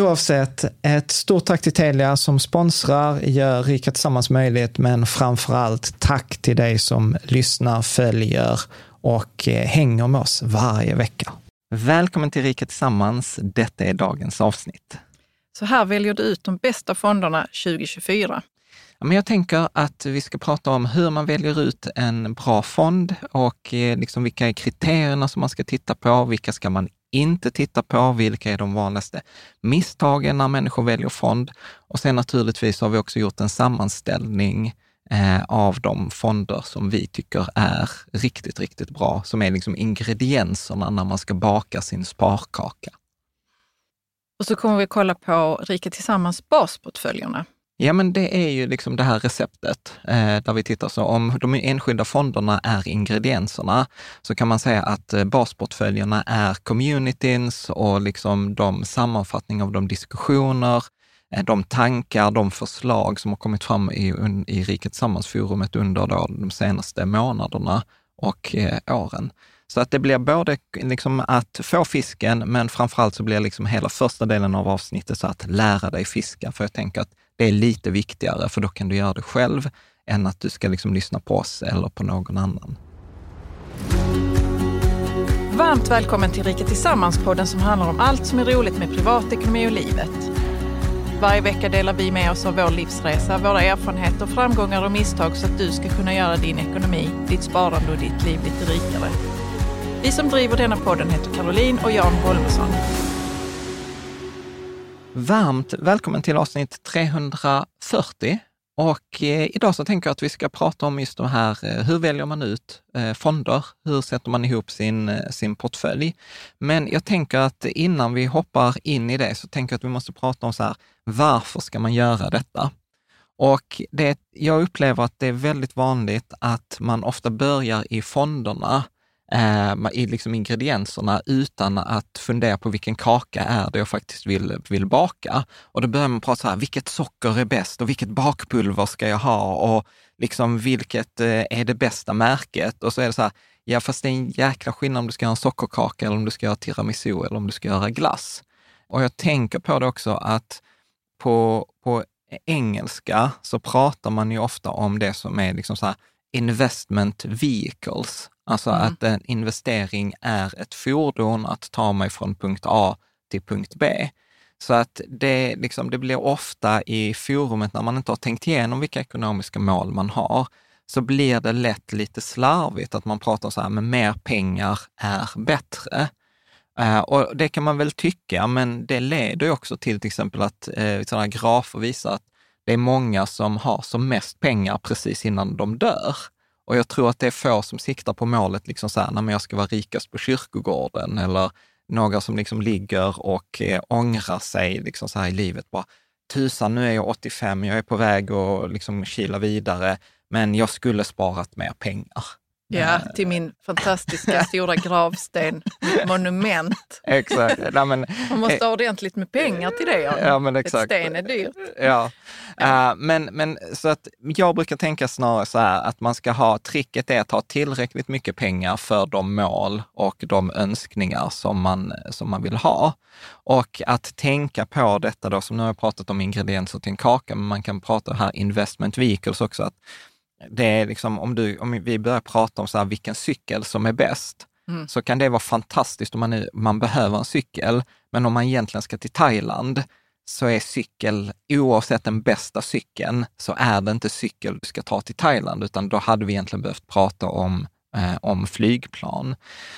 Oavsett, ett stort tack till Telia som sponsrar, gör Rika Tillsammans möjligt, men framför allt tack till dig som lyssnar, följer och eh, hänger med oss varje vecka. Välkommen till Rika Tillsammans. Detta är dagens avsnitt. Så här väljer du ut de bästa fonderna 2024. Men jag tänker att vi ska prata om hur man väljer ut en bra fond och eh, liksom vilka är kriterierna som man ska titta på, vilka ska man inte titta på, vilka är de vanligaste misstagen när människor väljer fond? Och sen naturligtvis har vi också gjort en sammanställning eh, av de fonder som vi tycker är riktigt, riktigt bra, som är liksom ingredienserna när man ska baka sin sparkaka. Och så kommer vi kolla på Rika Tillsammans basportföljerna. Ja, men det är ju liksom det här receptet eh, där vi tittar så om de enskilda fonderna är ingredienserna så kan man säga att eh, basportföljerna är communities och liksom de sammanfattning av de diskussioner, eh, de tankar, de förslag som har kommit fram i, i Rikets Sammansforumet under då de senaste månaderna och eh, åren. Så att det blir både liksom att få fisken, men framförallt så blir liksom hela första delen av avsnittet så att lära dig fiska. För jag tänker att det är lite viktigare, för då kan du göra det själv än att du ska liksom lyssna på oss eller på någon annan. Varmt välkommen till Rika Tillsammans-podden som handlar om allt som är roligt med privatekonomi och livet. Varje vecka delar vi med oss av vår livsresa, våra erfarenheter, framgångar och misstag så att du ska kunna göra din ekonomi, ditt sparande och ditt liv lite rikare. Vi som driver denna podden heter Caroline och Jan Holmesson. Varmt välkommen till avsnitt 340. Och eh, idag så tänker jag att vi ska prata om just det här, eh, hur väljer man ut eh, fonder? Hur sätter man ihop sin, eh, sin portfölj? Men jag tänker att innan vi hoppar in i det så tänker jag att vi måste prata om så här, varför ska man göra detta? Och det, jag upplever att det är väldigt vanligt att man ofta börjar i fonderna eh, liksom ingredienserna utan att fundera på vilken kaka är det jag faktiskt vill, vill baka. Och då börjar man prata så här, vilket socker är bäst och vilket bakpulver ska jag ha och liksom vilket eh, är det bästa märket? Och så är det så här, ja fast det är en jäkla skillnad om du ska göra en sockerkaka eller om du ska göra tiramisu eller om du ska göra glass. Och jag tänker på det också att på, på engelska så pratar man ju ofta om det som är liksom så här investment vehicles, Alltså Mm. att en investering är ett fordon att ta mig från punkt A till punkt B. Så att det, liksom, det blir ofta i forumet när man inte har tänkt igenom vilka ekonomiska mål man har, så blir det lätt lite slarvigt att man pratar så här, men mer pengar är bättre. Eh, och det kan man väl tycka, men det leder ju också till till exempel att uh, sådana grafer visar att det är många som har som mest pengar precis innan de dör. Och jag tror att det är få som siktar på målet, liksom så här, när jag ska vara rikast på kyrkogården eller några som liksom ligger och eh, ångrar sig liksom så här i livet. Bara, Tusan, nu är jag 85, jag är på väg att liksom kila vidare, men jag skulle sparat mer pengar. Ja, till min fantastiska stora gravsten, mitt monument. Exakt. Nej, men, Man måste ha ordentligt med pengar till det. Jan. Ja, men Ett exakt. sten är dyrt. Ja, Eh, men, men så att jag brukar tänka snarare så här att man ska ha, tricket är att ha tillräckligt mycket pengar för de mål och de önskningar som man, som man vill ha. Och att tänka på detta då, som nu har jag pratat om ingredienser till en kaka, men man kan prata här investment vehicles också, att det är liksom, om, du, om vi börjar prata om så här, vilken cykel som är bäst, Mm. så kan det vara fantastiskt om man, är, man behöver en cykel. Men om man egentligen ska till Thailand så är cykel, oavsett den bästa cykeln, så är det inte cykel du ska ta till Thailand, utan då hade vi egentligen behövt prata om, eh, om flygplan.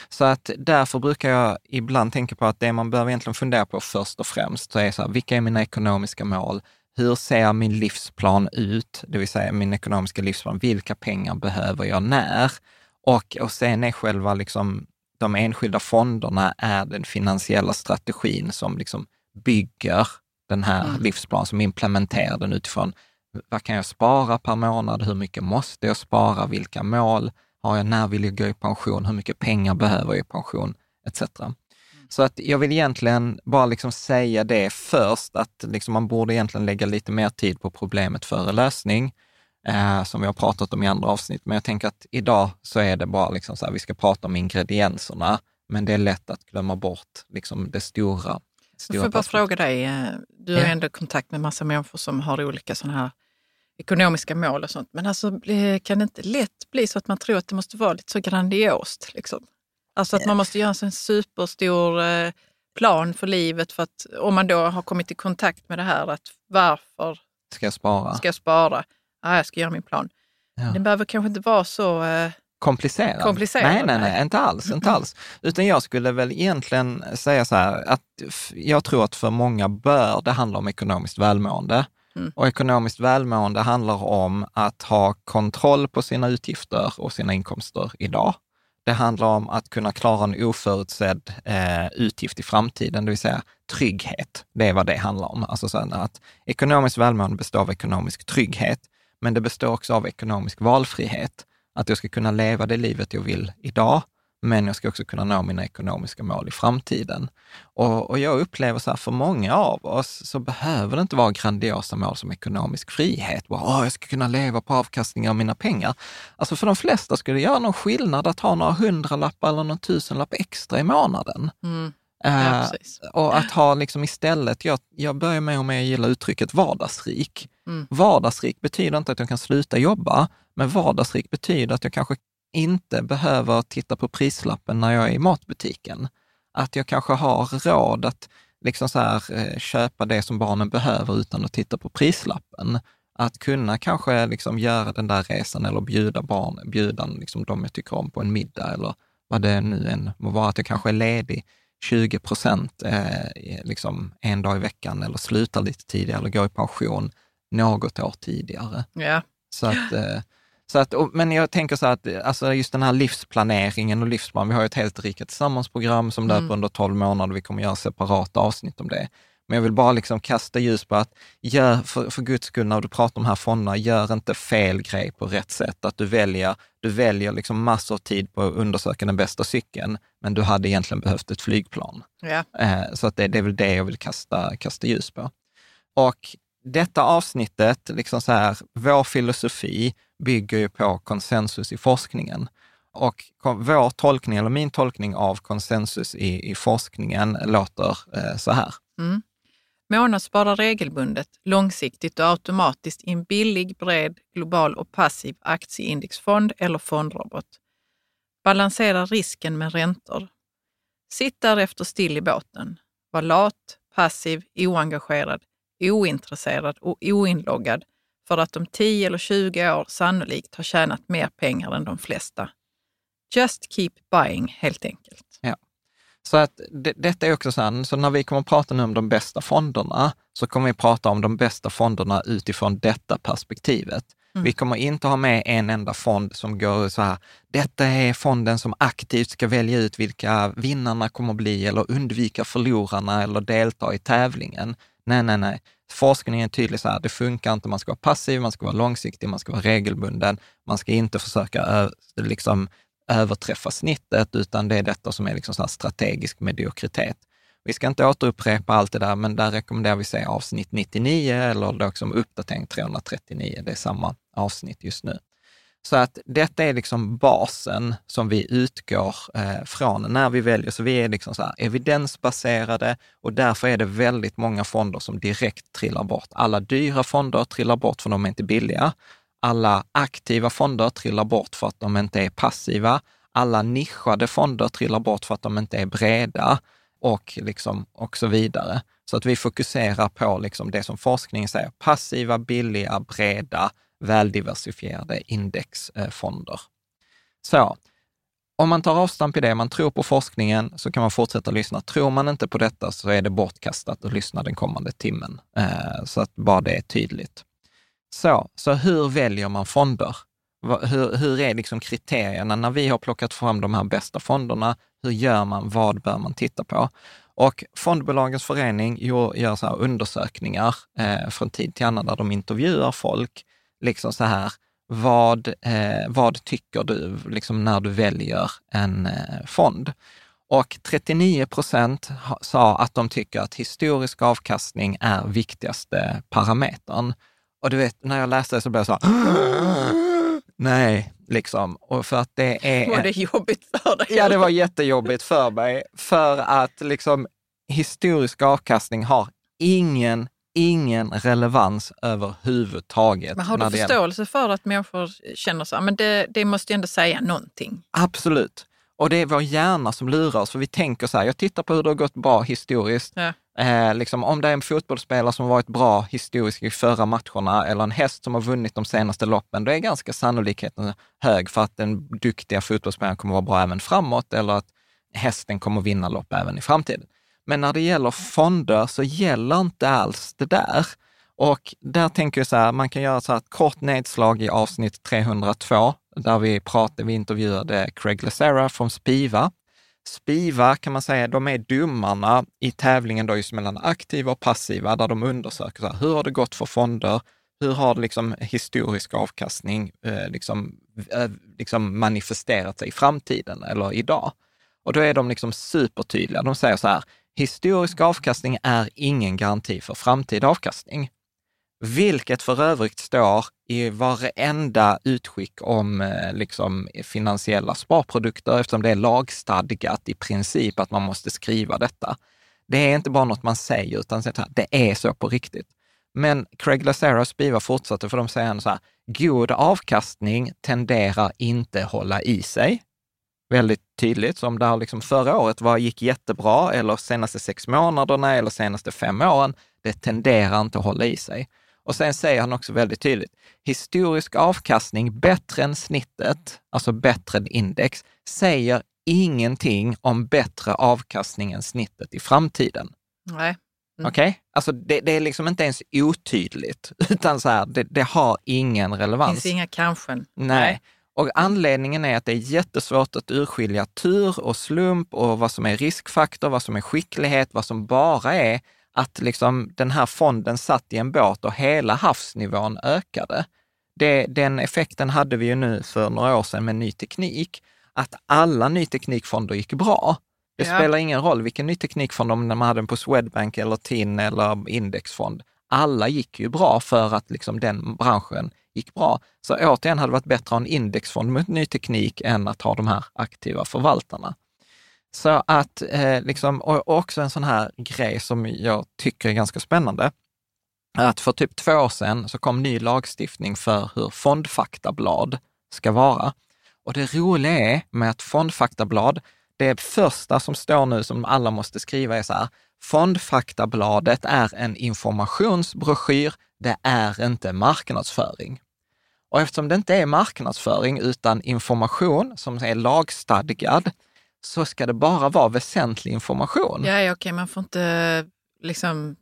Så att därför brukar jag ibland tänka på att det man behöver egentligen fundera på först och främst, så är så här, vilka är mina ekonomiska mål? Hur ser min livsplan ut? Det vill säga min ekonomiska livsplan. Vilka pengar behöver jag när? Och, och sen är själva liksom, de enskilda fonderna är den finansiella strategin som liksom bygger den här Mm. livsplanen, som implementerar den utifrån vad kan jag spara per månad? Hur mycket måste jag spara? Vilka mål har jag? När vill jag gå i pension? Hur mycket pengar behöver jag i pension? Etc. Så att jag vill egentligen bara liksom säga det först, att liksom man borde egentligen lägga lite mer tid på problemet före lösning, eh, som vi har pratat om i andra avsnitt. Men jag tänker att idag så är det bara liksom så här, vi ska prata om ingredienserna, men det är lätt att glömma bort liksom det stora. Jag stora får bara fråga dig, eh, du har Ja. ändå kontakt med massa människor som har olika sådana här ekonomiska mål och sånt. Men alltså, bli- kan det inte lätt bli så att man tror att det måste vara lite så grandiost? Liksom? Alltså att man måste göra en superstor eh, plan för livet för att om man då har kommit i kontakt med det här att varför Ska jag spara? ska jag spara? Ah, jag ska göra min plan. Ja. Det behöver kanske inte vara så... Eh, komplicerad. Komplicerad, Nej, nej, nej, inte alls, inte alls. Utan jag skulle väl egentligen säga så här, att jag tror att för många bör det handla om ekonomiskt välmående. Mm. Och ekonomiskt välmående handlar om att ha kontroll på sina utgifter och sina inkomster idag. Det handlar om att kunna klara en oförutsedd eh, utgift i framtiden, det vill säga trygghet. Det är vad det handlar om. Alltså så att ekonomiskt välmående består av ekonomisk trygghet, men det består också av ekonomisk valfrihet. Att jag ska kunna leva det livet jag vill idag, men jag ska också kunna nå mina ekonomiska mål i framtiden. Och, och jag upplever så här, för många av oss så behöver det inte vara grandiosa mål som ekonomisk frihet. Åh, jag ska kunna leva på avkastningen av mina pengar. Alltså för de flesta skulle det göra någon skillnad att ha några hundralappar eller någon tusenlapp extra i månaden. mm, ja, precis. och att ha liksom istället, jag, jag börjar med att gilla uttrycket vardagsrik. Mm. Vardagsrik betyder inte att jag kan sluta jobba, men vardagsrik betyder att jag kanske inte behöver titta på prislappen när jag är i matbutiken. Att jag kanske har råd att liksom så här, eh, köpa det som barnen behöver utan att titta på prislappen. Att kunna kanske liksom göra den där resan eller bjuda barn, bjuda liksom de jag tycker om på en middag eller vad det nu än må vara. Att jag kanske är ledig 20 procent eh, liksom en dag i veckan eller slutar lite tidigare eller går i pension något år tidigare. Ja. Så att, eh, så att, och, men jag tänker så att alltså just den här livsplaneringen och livsplan, vi har ju ett helt Rika Tillsammans-program som löper Mm. under 12 månader, vi kommer göra separata avsnitt om det. Men jag vill bara liksom kasta ljus på att, gör, för, för guds skull, när du pratar om de här fonderna, gör inte fel grej på rätt sätt. Att du väljer, du väljer liksom massor av tid på att undersöka den bästa cykeln, men du hade egentligen behövt ett flygplan. Ja. Eh, Så att det, det är väl det jag vill kasta, kasta ljus på. Och detta avsnittet, liksom så här, vår filosofi bygger ju på konsensus i forskningen. Och vår tolkning, eller min tolkning av konsensus i, i forskningen låter eh, så här. Mm. sparar regelbundet, långsiktigt och automatiskt i en billig, bred, global och passiv aktieindexfond eller fondrobot. Balansera risken med räntor. Sitt därefter still i båten. Var lat, passiv, oengagerad, ointresserad och oinloggad för att om 10 eller 20 år sannolikt har tjänat mer pengar än de flesta. Just keep buying helt enkelt. Ja. Så att det, detta är också så så när vi kommer att prata nu om de bästa fonderna, så kommer vi att prata om de bästa fonderna utifrån detta perspektivet. Mm. Vi kommer inte ha med en enda fond som går så här, detta är fonden som aktivt ska välja ut vilka vinnarna kommer att bli eller undvika förlorarna eller delta i tävlingen. Nej, nej, nej. Forskningen är tydlig så här, det funkar inte. Man ska vara passiv, man ska vara långsiktig, man ska vara regelbunden. Man ska inte försöka liksom, överträffa snittet, utan det är detta som är liksom så strategisk mediokritet. Vi ska inte återupprepa allt det där, men där rekommenderar vi se avsnitt 99 eller då uppdatering 339. Det är samma avsnitt just nu. Så att detta är liksom basen som vi utgår eh, från när vi väljer. Så vi är liksom så här evidensbaserade och därför är det väldigt många fonder som direkt trillar bort. Alla dyra fonder trillar bort för de är inte billiga. Alla aktiva fonder trillar bort för att de inte är passiva. Alla nischade fonder trillar bort för att de inte är breda och, liksom, och så vidare. Så att vi fokuserar på liksom det som forskningen säger, passiva, billiga, breda, väldiversifierade indexfonder. Så om man tar avstamp i det, man tror på forskningen, så kan man fortsätta lyssna. Tror man inte på detta så är det bortkastat att lyssna den kommande timmen. Eh, så att bara det är tydligt. Så, så hur väljer man fonder? Hur, hur är liksom kriterierna när vi har plockat fram de här bästa fonderna? Hur gör man? Vad bör man titta på? Och Fondbolagens förening gör så undersökningar eh, från tid till annan där de intervjuar folk. Liksom så här, vad, eh, vad tycker du liksom när du väljer en eh, fond? Och 39 procent sa att de tycker att historisk avkastning är viktigaste parametern. Och du vet, när jag läste det så blev jag så här, nej, liksom. Och för att det är... Var det jobbigt för dig? Ja, det var jättejobbigt för mig. För att liksom historisk avkastning har ingen ingen relevans överhuvudtaget. Men har du förståelse för att människor känner så men det, det måste ju ändå säga någonting? Absolut. Och det är vår hjärna som lurar oss, för vi tänker så här, jag tittar på hur det har gått bra historiskt. Ja. Eh, liksom, om det är en fotbollsspelare som har varit bra historiskt i förra matcherna eller en häst som har vunnit de senaste loppen, då är ganska sannolikheten hög för att den duktiga fotbollsspelaren kommer vara bra även framåt eller att hästen kommer vinna lopp även i framtiden. Men när det gäller fonder så gäller inte alls det där. Och där tänker jag så här, man kan göra så här ett kort nedslag i avsnitt 302, där vi pratade, vi intervjuade Craig Lacera från Spiva. Spiva kan man säga, de är domarna i tävlingen då just mellan aktiva och passiva, där de undersöker så här, hur har det gått för fonder? Hur har det liksom historisk avkastning eh, liksom, eh, liksom manifesterat sig i framtiden eller idag? Och då är de liksom supertydliga. De säger så här, historisk avkastning är ingen garanti för framtida avkastning. Vilket för övrigt står i varenda utskick om eh, liksom, finansiella sparprodukter eftersom det är lagstadgat i princip att man måste skriva detta. Det är inte bara något man säger, utan det är så på riktigt. Men Craig Laceras Spiva fortsätter för de säger så här, god avkastning tenderar inte hålla i sig väldigt tydligt. Så om det här liksom förra året var, gick jättebra, eller senaste sex månaderna eller senaste fem åren, det tenderar inte att hålla i sig. Och sen säger han också väldigt tydligt, historisk avkastning bättre än snittet, alltså bättre än index, säger ingenting om bättre avkastning än snittet i framtiden. Nej. Mm. Okej? Okay? Alltså det, det, är liksom inte ens otydligt, utan så här, det, det har ingen relevans. Det finns inga kanske. Nej. Nej. Och anledningen är att det är jättesvårt att urskilja tur och slump och vad som är riskfaktor, vad som är skicklighet, vad som bara är att liksom den här fonden satt i en båt och hela havsnivån ökade. Det, den effekten hade vi ju nu för några år sedan med ny teknik, att alla ny teknikfonder gick bra. Det ja. spelar ingen roll vilken ny teknikfond, om man hade den på Swedbank eller TIN eller indexfond. Alla gick ju bra för att liksom den branschen gick bra. Så återigen hade det varit bättre att ha en indexfond mot ny teknik än att ha de här aktiva förvaltarna. Så att, eh, liksom, och också en sån här grej som jag tycker är ganska spännande, att för typ två år sedan så kom ny lagstiftning för hur fondfaktablad ska vara. Och det roliga är med ett fondfaktablad, det första som står nu som alla måste skriva är så här, fondfaktabladet är en informationsbroschyr, det är inte marknadsföring. Och eftersom det inte är marknadsföring utan information som är lagstadgad, så ska det bara vara väsentlig information. Ja, okej, man får inte liksom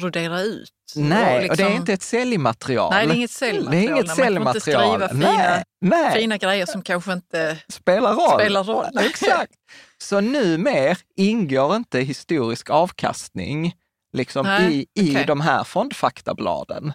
brodera ut. Nej, och, liksom... och det är inte ett säljmaterial. Nej, det är inget säljmaterial. Det är inget Man säljmaterial. får inte skriva fina, nej, fina grejer som kanske inte spelar roll. spelar roll. Exakt. Så numer ingår inte historisk avkastning liksom Nej, i, i okej. de här fondfaktabladen.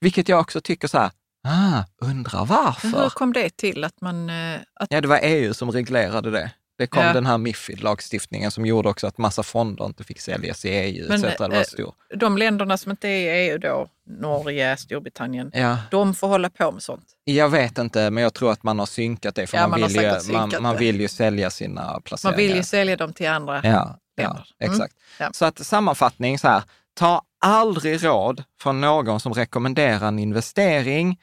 Vilket jag också tycker så här, ah, undrar Men varför? hur kom det till att man... eh, Att, Ja, det var EU som reglerade det. Det kom Ja. den här Mifid-lagstiftningen som gjorde också att massa fonder inte fick säljas i EU. Men, etc. Det var eh, stor. de länderna som inte är i EU då, Norge, Storbritannien, Ja, de får hålla på med sånt. jag vet inte, men jag tror att man har synkat det. För Ja, man, man vill ju, man, man vill ju sälja sina placeringar. Man vill ju sälja dem till andra. Ja, ja länder. Mm. exakt. Ja. Så att sammanfattning så här, ta aldrig råd från någon som rekommenderar en investering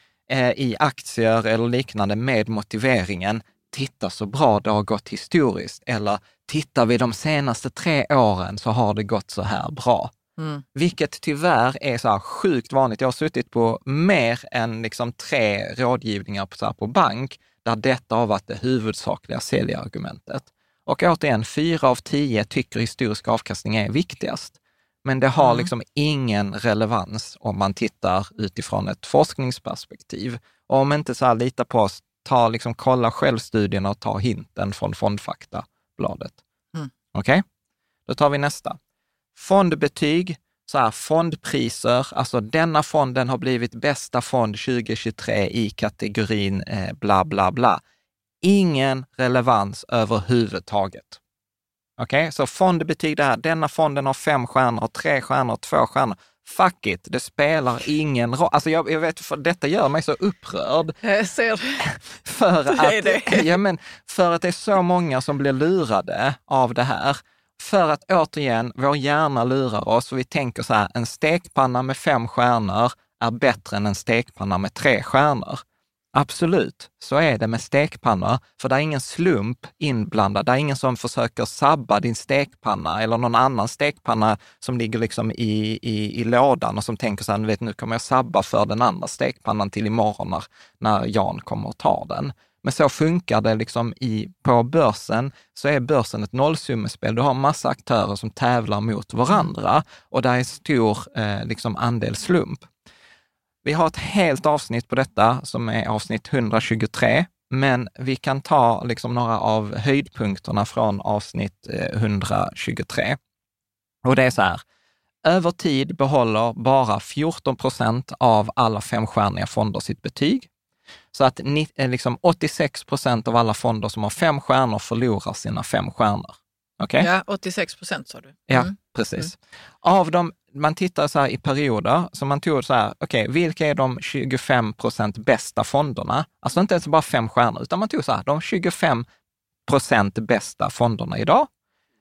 i aktier eller liknande med motiveringen titta så bra det har gått historiskt eller tittar vi de senaste tre åren så har det gått så här bra. Mm. Vilket tyvärr är så här sjukt vanligt. Jag har suttit på mer än liksom tre rådgivningar på, så här på bank där detta har varit det huvudsakliga säljargumentet. Och återigen, fyra av tio tycker historisk avkastning är viktigast. Men det har Mm. liksom ingen relevans om man tittar utifrån ett forskningsperspektiv. Och om inte så här, lita på oss, ta, liksom, kolla självstudierna och ta hinten från Fondfaktabladet. Mm. Okej? Då tar vi nästa. Fondbetyg, så här, fondpriser, alltså denna fonden har blivit bästa fond 2023 i kategorin eh, bla bla bla. Ingen relevans överhuvudtaget. Okej, så fondbetyg det här, denna fonden har fem stjärnor, tre stjärnor, två stjärnor. Fuck it, det spelar ingen roll. Alltså jag, jag vet, för detta gör mig så upprörd. Jag ser För Det att, det. ja, men för att det är så många som blir lurade av det här. För att återigen, vår hjärna lurar oss och vi tänker så här, en stekpanna med fem stjärnor är bättre än en stekpanna med tre stjärnor. Absolut, så är det med stekpannor, för det är ingen slump inblandad. Det är ingen som försöker sabba din stekpanna eller någon annan stekpanna som ligger liksom i, i, i lådan och som tänker så här, "Nu vet, nu kommer jag sabba för den andra stekpannan till imorgon när, när Jan kommer och tar den. Men så funkar det liksom i, på börsen, så är börsen ett nollsummespel. Du har massa aktörer som tävlar mot varandra och där är stor eh, liksom andel slump. Vi har ett helt avsnitt på detta som är avsnitt 123, men vi kan ta liksom några av höjdpunkterna från avsnitt eh, 123. Och det är så här, över tid behåller bara 14 procent av alla femstjärniga fonder sitt betyg. Så att ni, eh, liksom 86 procent av alla fonder som har fem stjärnor förlorar sina fem stjärnor. Okej? Ja, 86 procent sa du. Ja, Mm. precis. Av dem, man tittar så här i perioder, så man tog så här, okej, vilka är de 25 procent bästa fonderna? Alltså inte ens bara fem stjärnor, utan man tog så här, de 25 procent bästa fonderna idag.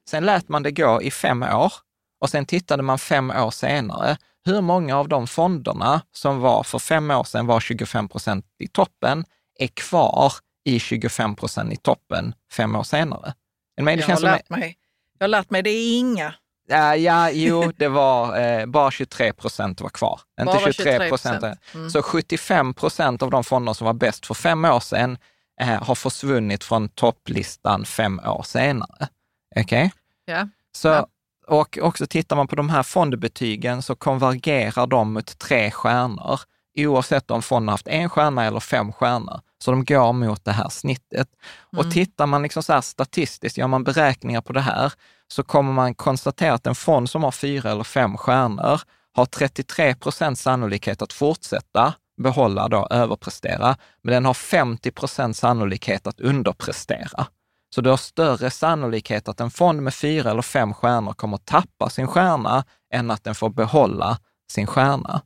Sen lät man det gå i fem år och sen tittade man fem år senare, hur många av de fonderna som var för fem år sedan var 25 procent i toppen, är kvar i 25 procent i toppen fem år senare. Med? Det Jag har, känns som lärt mig, jag har lärt mig, det är inga. Ja, ja jo, det var eh, bara 23 procent var kvar. Inte Bara 23 procent. 23%. Mm. Så 75 procent av de fonder som var bäst för fem år sedan eh, har försvunnit från topplistan fem år senare. Okej? Ja. Så, Ja. Och också tittar man på de här fondbetygen så konvergerar de mot tre stjärnor, oavsett om fonden haft en stjärna eller fem stjärnor. Så de går mot det här snittet. Och Mm. tittar man liksom så statistiskt, gör man beräkningar på det här, så kommer man konstatera att en fond som har fyra eller fem stjärnor har 33 procent sannolikhet att fortsätta behålla då, överprestera, men den har 50 procent sannolikhet att underprestera. Så du har större sannolikhet att en fond med fyra eller fem stjärnor kommer att tappa sin stjärna än att den får behålla sin stjärna.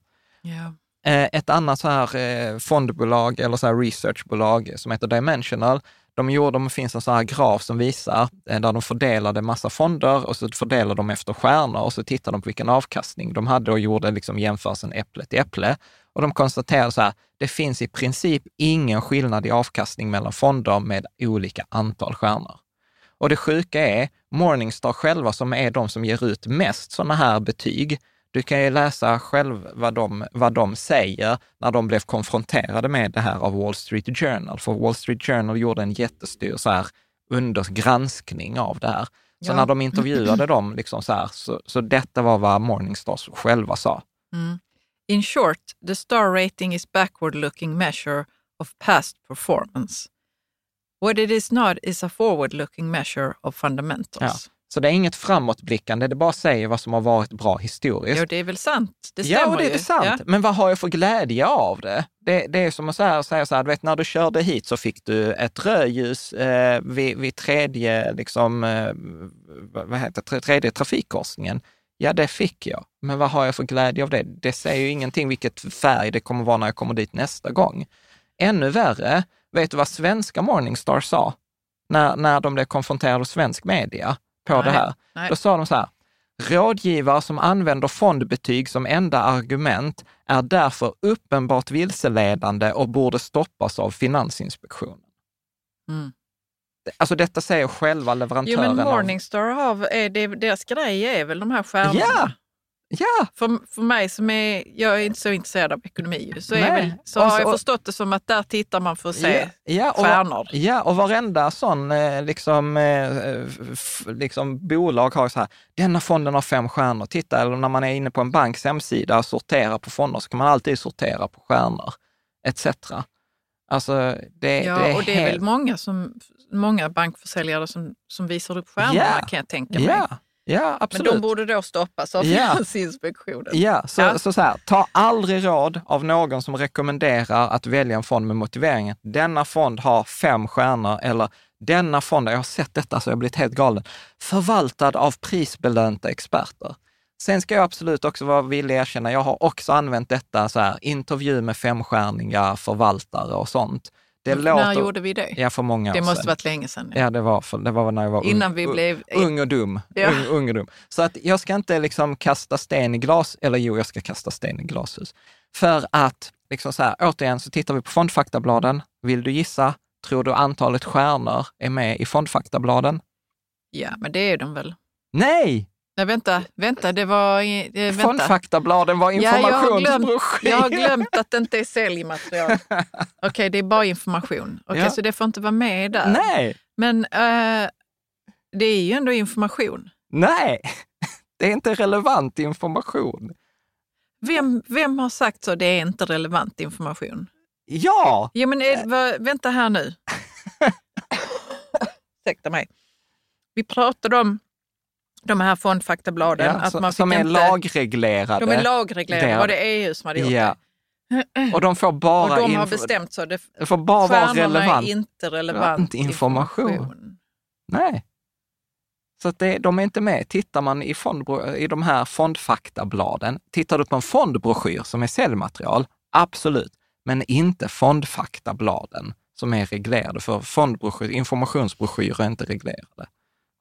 Eh, Ett annat så här eh, fondbolag eller så här researchbolag som heter Dimensional, de, gjorde, de finns en sån här graf som visar eh, där de fördelade massa fonder och så fördelade de efter stjärnor och så tittade de på vilken avkastning de hade och gjorde liksom jämförelsen äpple till äpple. Och de konstaterade så här, det finns i princip ingen skillnad i avkastning mellan fonder med olika antal stjärnor. Och det sjuka är, Morningstar själva, som är de som ger ut mest sådana här betyg, du kan ju läsa själv vad de, vad de säger när de blev konfronterade med det här av Wall Street Journal. För Wall Street Journal gjorde en jättestor så här undergranskning av det här. Så Ja. när de intervjuade dem, liksom så, här, så, så detta var vad Morningstars själva sa. Mm. In short, the star rating is backward-looking measure of past performance. What it is not is a forward-looking measure of fundamentals. Så det är inget framåtblickande, det bara säger vad som har varit bra historiskt. Jo, det är väl sant. Det stämmer Ja, och det är ju. sant. Ja. Men vad har jag för glädje av det? Det, det är som att säga, säga så här, du vet när du körde hit så fick du ett rödljus eh, vid, vid tredje, liksom, eh, vad heter tredje trafikkorsningen. Ja, det fick jag. Men vad har jag för glädje av det? Det säger ju ingenting vilket färg det kommer vara när jag kommer dit nästa gång. Ännu värre, vet du vad svenska Morningstar sa när, när de blev konfronterade av svensk media på Nej, det här? nej. Då sa de så här, rådgivare som använder fondbetyg som enda argument är därför uppenbart vilseledande och borde stoppas av Finansinspektionen. Mm. Alltså detta säger själva Jo, leverantören. men av- Morningstar har, är det, deras grej är väl de här stjärnorna. Ja, ja, För, för mig som är, jag är inte så intresserad av ekonomi, så, är väl, så Och har jag förstått det som att där tittar man för att se ja, ja, och, stjärnor. ja, och varenda sån eh, liksom, eh, liksom, bolag har så här, denna fonden har fem stjärnor. Titta, eller när man är inne på en banks hemsida och sorterar på fonder så kan man alltid sortera på stjärnor, etc. Alltså, det, Ja, det är och det är helt... väl många, som, många bankförsäljare som, som visar upp stjärnorna Ja. kan jag tänka mig. Ja, ja, Men absolut. de borde då stoppas av Ja. Finansinspektionen. Ja, så, Ja. så, så här, ta aldrig råd av någon som rekommenderar att välja en fond med motiveringen. Denna fond har fem stjärnor eller denna fond, jag har sett detta så jag har blivit helt galen, förvaltad av prisbelönta experter. Sen ska jag absolut också vara villig att erkänna, jag har också använt detta så här, intervju med femstjärniga förvaltare och sånt. Det När låter, gjorde vi det? Ja, för många det år måste sedan. varit länge sedan. Ja, det var, för, det var när jag var Innan ung, vi blev... ung och dum. Ja. Ung, ung och dum. Så att jag ska inte liksom kasta sten i glas, eller jo, jag ska kasta sten i glashus. För att, liksom så här, återigen så tittar vi på fondfaktabladen. Vill du gissa? Tror du antalet stjärnor är med i fondfaktabladen? Ja, men det är de väl. Nej! Nej, vänta, vänta, det var... Det, vänta. Fondfaktabladen var Ja, jag har, glömt, informationsbroschyr. jag har glömt att det inte är säljmaterial. Okej, det är bara information. Okej, Ja. så det får inte vara med där. Nej, Men eh, det är ju ändå information. nej. Det är inte relevant information. Vem, vem har sagt så? Det är inte relevant information. Ja! Ja, men är, vad, vänta här nu. Ursäkta mig. Vi pratade om de här fondfaktabladen. ja att man fick som är inte, lagreglerade. De är lagreglerade. Det- Var det EU som hade gjort Ja. det? Och de får bara, Och de har bestämt så. Det, får bara vara relevant. är inte relevant Relevant information. information. Nej. Så att det, de är inte med. Tittar man i, fondbro, i de här fondfaktabladen, tittar du på en fondbroschyr som är säljmaterial, absolut, men inte fondfaktabladen som är reglerade. För fondbroschyr, informationsbroschyrer är inte reglerade.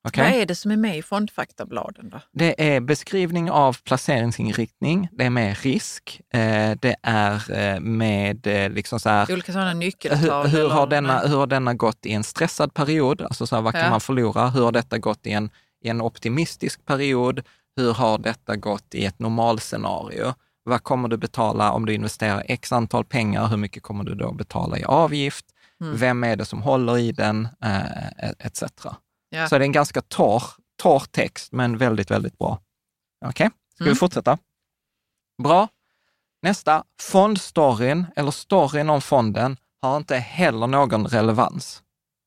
Okej? Vad är det som är med i fondfaktabladen då? Det är beskrivning av placeringsinriktning, det är med risk, eh, det är eh, med eh, liksom så här, Olika sådana nyckeltal? hur, hur, har denna, hur har denna gått i en stressad period? Alltså så här, vad kan Ja. man förlora? Hur har detta gått i en, i en optimistisk period? Hur har detta gått i ett normalscenario? Vad kommer du betala om du investerar x antal pengar? Hur mycket kommer du då betala i avgift? Mm. Vem är det som håller i den? Etc. Ja. Så det är en ganska torr, torr text, men väldigt, väldigt bra. Okej, ska vi Mm. fortsätta? Bra. Nästa, fondstoryn eller storyn om fonden har inte heller någon relevans.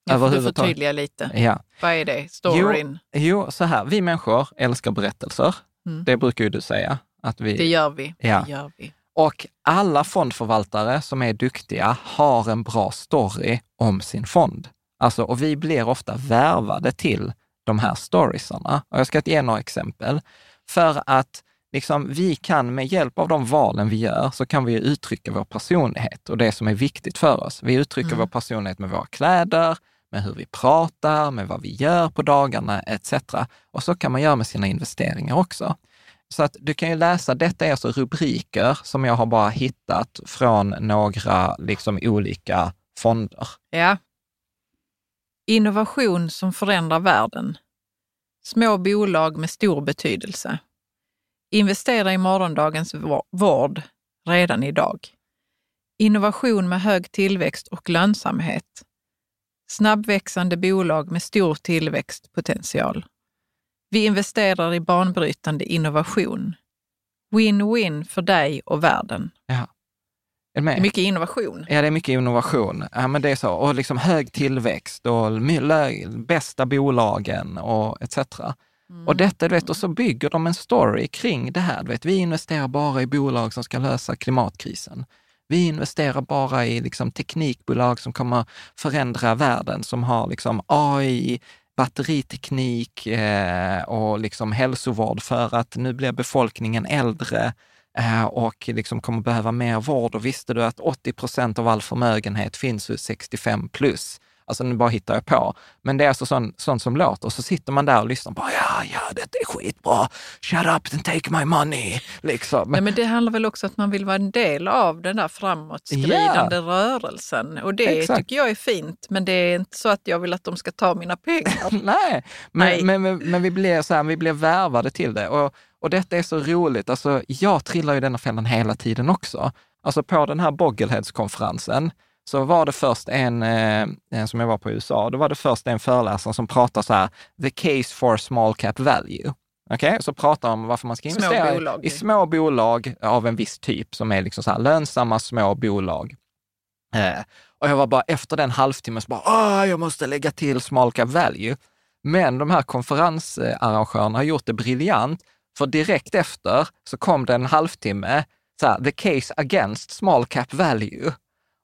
Ja, får du överhuvudtaget. förtydliga lite. Ja. Vad är det? Storyn? Jo, så här, vi människor älskar berättelser. Mm. Det brukar ju du säga. Att vi, Det gör vi. Ja. Det gör vi. Och alla fondförvaltare som är duktiga har en bra story om sin fond. Alltså, och vi blir ofta värvade till de här storiesarna. Och jag ska ge några exempel. För att liksom, vi kan med hjälp av de valen vi gör, så kan vi uttrycka vår personlighet och det som är viktigt för oss. Vi uttrycker Mm. vår personlighet med våra kläder, med hur vi pratar, med vad vi gör på dagarna etc. Och så kan man göra med sina investeringar också. Så att du kan ju läsa, detta är alltså rubriker som jag har bara hittat från några liksom olika fonder. Ja. Innovation som förändrar världen. Små bolag med stor betydelse. Investera i morgondagens vård redan idag. Innovation med hög tillväxt och lönsamhet. Snabbväxande bolag med stor tillväxtpotential. Vi investerar i banbrytande innovation. Win-win för dig och världen. Ja. Är det är mycket innovation. Ja, det är mycket innovation. Ja, men det är så. Och liksom hög tillväxt och bästa bolagen och etc. Mm. Och detta, du vet, och så bygger de en story kring det här. Du vet, vi investerar bara i bolag som ska lösa klimatkrisen. Vi investerar bara i liksom, teknikbolag som kommer förändra världen, som har liksom, AI, batteriteknik eh, och liksom hälsovård för att nu blir befolkningen äldre och liksom kommer behöva mer vård. Och visste du att 80 procent av all förmögenhet finns hos 65 plus? Alltså nu bara hittar jag på. Men det är alltså sånt, sånt som låter. Och så sitter man där och lyssnar på, ja, ja, detta är skitbra. Shut up and take my money. Liksom. Nej, men det handlar väl också om att man vill vara en del av den där framåtskridande yeah. rörelsen. Och det Exakt. tycker jag är fint. Men det är inte så att jag vill att de ska ta mina pengar. Nej, men, Nej. Men, men, men, vi blir så här, vi blir värvade till det. Och, och detta är så roligt. Alltså, jag trillar ju denna fällan hela tiden också. Alltså på den här Boggleheads-konferensen, så var det först en, eh, som jag var på i USA, då var det först en föreläsare som pratade så här, the case for small cap value. Okej, okay? så pratar om varför man ska investera små i små bolag av en viss typ som är liksom så här lönsamma små bolag. Eh, och jag var bara efter den halvtimmen så bara, Åh, jag måste lägga till small cap value. Men de här konferensarrangörerna har gjort det briljant, för direkt efter så kom det en halvtimme, så här, the case against small cap value.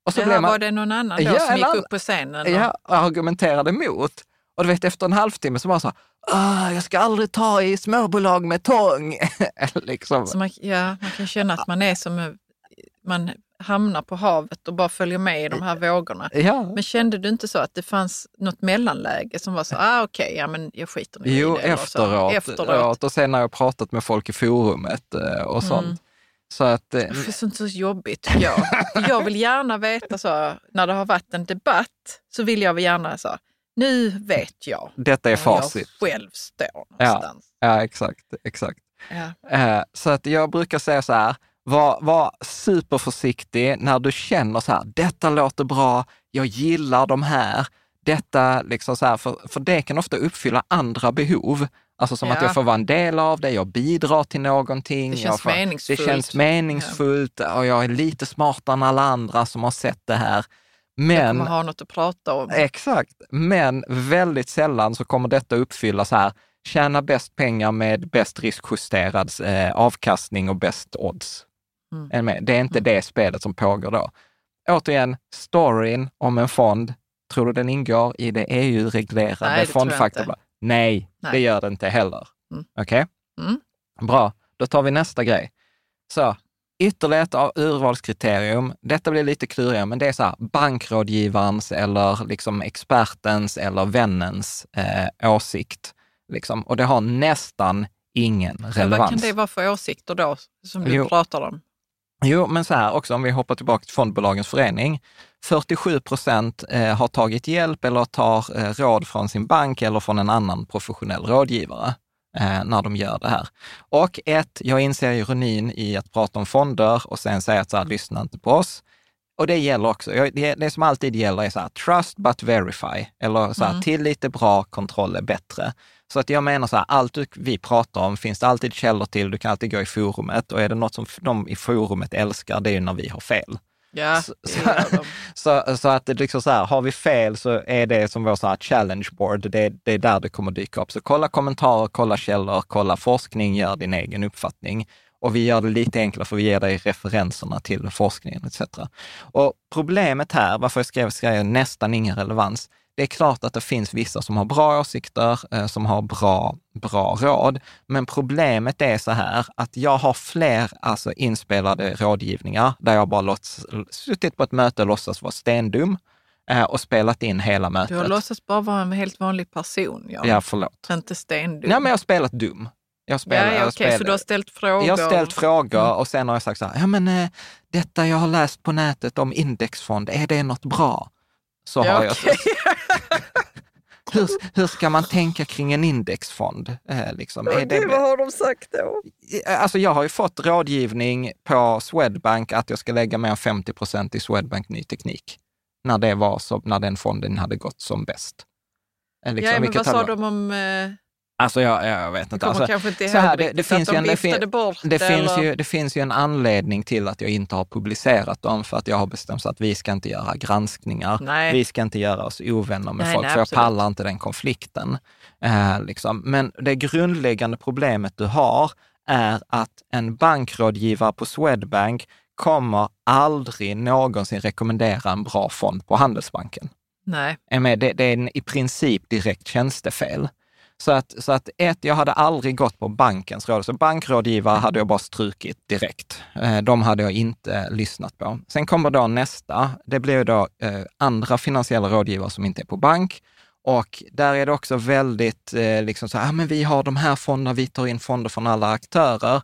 Och så Jaha, blev man, var det någon annan då ja, som gick upp på scenen? Ja, och argumenterade emot. Och du vet, efter en halvtimme så var så här, jag ska aldrig ta i småbolag med tång. liksom. man, ja, man kan känna att man är som, man hamnar på havet och bara följer med i de här vågorna. Ja. Men kände du inte så att det fanns något mellanläge som var så, ah, okej, okay, ja men jag skiter nu jo, i det. Jo, efteråt, efteråt. Och sen har jag pratat med folk i forumet eh, och sånt. Mm. Så att, det är sånt så jobbigt tycker jag. jag vill gärna veta så, när det har varit en debatt, så vill jag gärna så, nu vet jag. Detta är facit. jag själv står någonstans. Ja, ja exakt. exakt. Ja. Eh, så att jag brukar säga så här, var, var superförsiktig när du känner så här, detta låter bra, jag gillar de här, detta liksom så här, för, för det kan ofta uppfylla andra behov. Alltså som ja. att jag får vara en del av det, jag bidrar till någonting. Det känns får, meningsfullt. Det känns meningsfullt ja. och jag är lite smartare än alla andra som har sett det här. Men, jag kommer ha något att prata om. Exakt, men väldigt sällan så kommer detta uppfylla så här, tjäna bäst pengar med bäst riskjusterad eh, avkastning och bäst odds. Mm. Det är inte mm. det spelet som pågår då. Återigen, storyn om en fond, tror du den ingår i det EU-reglerade fondfaktorbolaget? Nej, Nej, det gör det inte heller. Mm. Okej? Okay? Mm. Bra, då tar vi nästa grej. Så, ytterligare ett urvalskriterium. Detta blir lite klurigare, men det är så här, bankrådgivarens eller liksom expertens eller vännens eh, åsikt. Liksom. Och det har nästan ingen relevans. vad kan det vara för åsikter då, som du jo. pratar om? Jo, men så här också, om vi hoppar tillbaka till Fondbolagens förening. 47 procent eh, har tagit hjälp eller tar eh, råd från sin bank eller från en annan professionell rådgivare eh, när de gör det här. Och ett, jag inser ironin i att prata om fonder och sen säga att så här, lyssna inte på oss. Och det gäller också, det, det som alltid gäller är så här, trust but verify, eller så här, mm. tillit är bra, kontroll är bättre. Så att jag menar så här, allt vi pratar om finns det alltid källor till, du kan alltid gå i forumet och är det något som de i forumet älskar, det är när vi har fel. Ja, så, så, så, att det liksom så här, har vi fel så är det som vår så här challenge board, det, det är där det kommer dyka upp. Så kolla kommentarer, kolla källor, kolla forskning, gör din egen uppfattning. Och vi gör det lite enklare för vi ger dig referenserna till forskningen etc. Och problemet här, varför jag skrev, skrev nästan ingen relevans, det är klart att det finns vissa som har bra åsikter, eh, som har bra, bra råd. Men problemet är så här att jag har fler alltså, inspelade rådgivningar där jag bara låts, suttit på ett möte och låtsas vara stendum. eh, och spelat in hela mötet. Du har låtsats bara vara en helt vanlig person. Ja, Ja, förlåt. Inte stendum. Nej, men jag har spelat dum. Jag spelar, ja, ja, jag okej, så spelar- du har ställt frågor? Jag har ställt frågor och sen har jag sagt så här, ja men eh, detta jag har läst på nätet om indexfond, är det något bra? Så Ja, har jag okej. hur, hur ska man tänka kring en indexfond? Eh, liksom? är det, vad har de sagt då? alltså jag har ju fått rådgivning på Swedbank att jag ska lägga mer än 50 procent i Swedbank Ny Teknik. När, det var så, när den fonden hade gått som bäst. Eh, liksom, ja, men vad sa de om... Eh, Alltså jag, jag vet inte. Alltså, inte så här, det- det finns ju en- det fin- Det finns, eller? ju, det finns ju en anledning till att jag inte har publicerat dem, för att jag har bestämt att vi ska inte göra granskningar. Nej. Vi ska inte göra oss ovänner med Nej, folk, nej, för jag absolut. pallar inte den konflikten. Eh, liksom. Men det grundläggande problemet du har är att en bankrådgivare på Swedbank kommer aldrig någonsin rekommendera en bra fond på Handelsbanken. Nej. Det, det är en, i princip direkt tjänstefel. Så att, så att ett, jag hade aldrig gått på bankens råd. Så bankrådgivare hade jag bara strukit direkt. Eh, de hade jag inte lyssnat på. Sen kommer då nästa. Det blir då eh, andra finansiella rådgivare som inte är på bank. Och där är det också väldigt eh, liksom så här, ah, men vi har de här fonderna, vi tar in fonder från alla aktörer.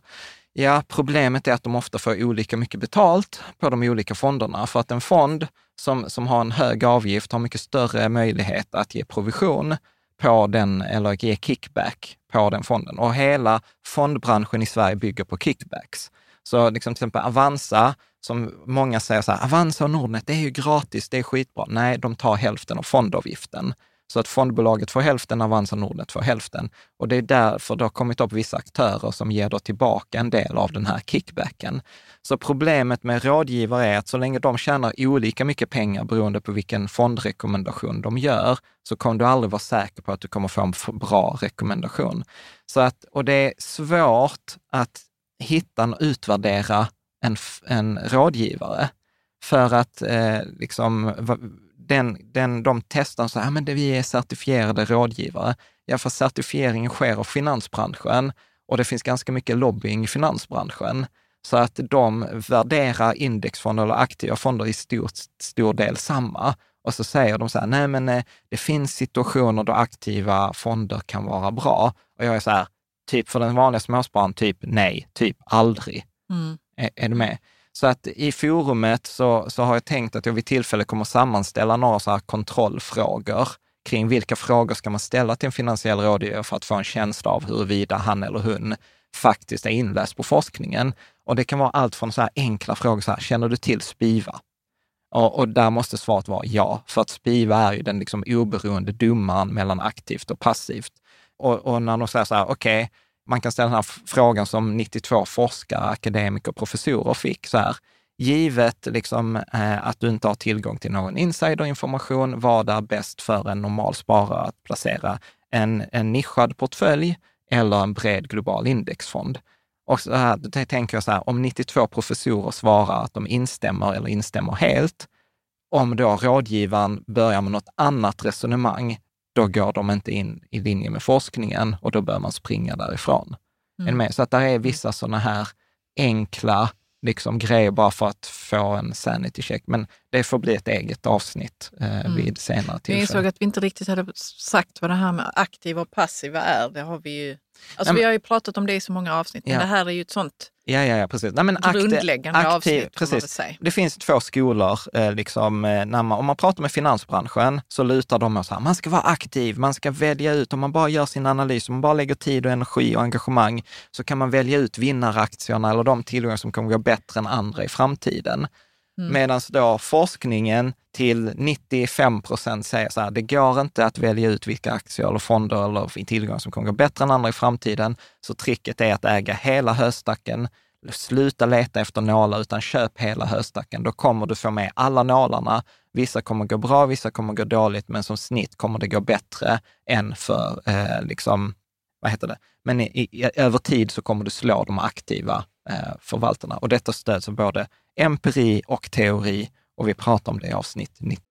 Ja, problemet är att de ofta får olika mycket betalt på de olika fonderna. För att en fond som, som har en hög avgift har mycket större möjlighet att ge provision på den, eller ge kickback på den fonden. Och hela fondbranschen i Sverige bygger på kickbacks. Så liksom till exempel Avanza, som många säger så här, Avanza och Nordnet, det är ju gratis, det är skitbra. Nej, de tar hälften av fondavgiften. Så att fondbolaget får hälften, Avanza och Nordnet får hälften. Och det är därför det har kommit upp vissa aktörer som ger då tillbaka en del av den här kickbacken. Så problemet med rådgivare är att så länge de tjänar olika mycket pengar beroende på vilken fondrekommendation de gör, så kommer du aldrig vara säker på att du kommer få en bra rekommendation. Så att, och det är svårt att hitta och utvärdera en, en rådgivare. För att eh, liksom, den, den, de testar så här, "Ah, men det, vi är certifierade rådgivare. Ja, för certifieringen sker av finansbranschen och det finns ganska mycket lobbying i finansbranschen. Så att de värderar indexfonder eller aktiva fonder i stor, stor del samma. Och så säger de så här, nej men eh, det finns situationer då aktiva fonder kan vara bra. Och jag är så här, typ för den vanliga småspararen, typ nej, typ aldrig. Mm. Är, är du med? Så att i forumet så, så har jag tänkt att jag vid tillfälle kommer sammanställa några så här kontrollfrågor kring vilka frågor ska man ställa till en finansiell rådgivare för att få en känsla av huruvida han eller hon faktiskt är inläst på forskningen. Och det kan vara allt från så här enkla frågor, så här, känner du till SPIVA? Och, och där måste svaret vara ja, för att SPIVA är ju den liksom oberoende domaren mellan aktivt och passivt. Och, och när de säger så här, okej, man kan ställa den här frågan som 92 forskare, akademiker och professorer fick, så här, givet liksom, eh, att du inte har tillgång till någon insiderinformation, vad är bäst för en normal sparare att placera? En, en nischad portfölj eller en bred global indexfond? Och så här, då tänker jag så här, om 92 professorer svarar att de instämmer eller instämmer helt, om då rådgivaren börjar med något annat resonemang, då går de inte in i linje med forskningen och då bör man springa därifrån. Med? Så att där är vissa sådana här enkla liksom, grejer bara för att få en sanity check. Men det får bli ett eget avsnitt eh, vid senare Jag tillfälle. insåg att vi inte riktigt hade sagt vad det här med aktiva och passiva är. Det har vi ju... Alltså men- vi har ju pratat om det i så många avsnitt, men Ja. det här är ju ett sånt Ja, ja, ja, precis. Nej, men grundläggande avsnitt, man väl precis. säga. Det finns två skolor. Eh, liksom, eh, när man, om man pratar med finansbranschen så lutar de så här, man ska vara aktiv, man ska välja ut, om man bara gör sin analys, om man bara lägger tid och energi och engagemang, så kan man välja ut vinnaraktierna eller de tillgångar som kommer gå bättre än andra i framtiden. Mm. Medan då forskningen till 95 procent säger så här, det går inte att välja ut vilka aktier eller fonder eller tillgångar som kommer gå bättre än andra i framtiden. Så tricket är att äga hela höstacken, sluta leta efter nålar utan köp hela höstacken. Då kommer du få med alla nålarna. Vissa kommer gå bra, vissa kommer gå dåligt, men som snitt kommer det gå bättre än för, eh, liksom, vad heter det? Men i, i, över tid så kommer du slå de aktiva eh, förvaltarna. Och detta stöds av både empiri och teori och vi pratar om det i avsnitt 90.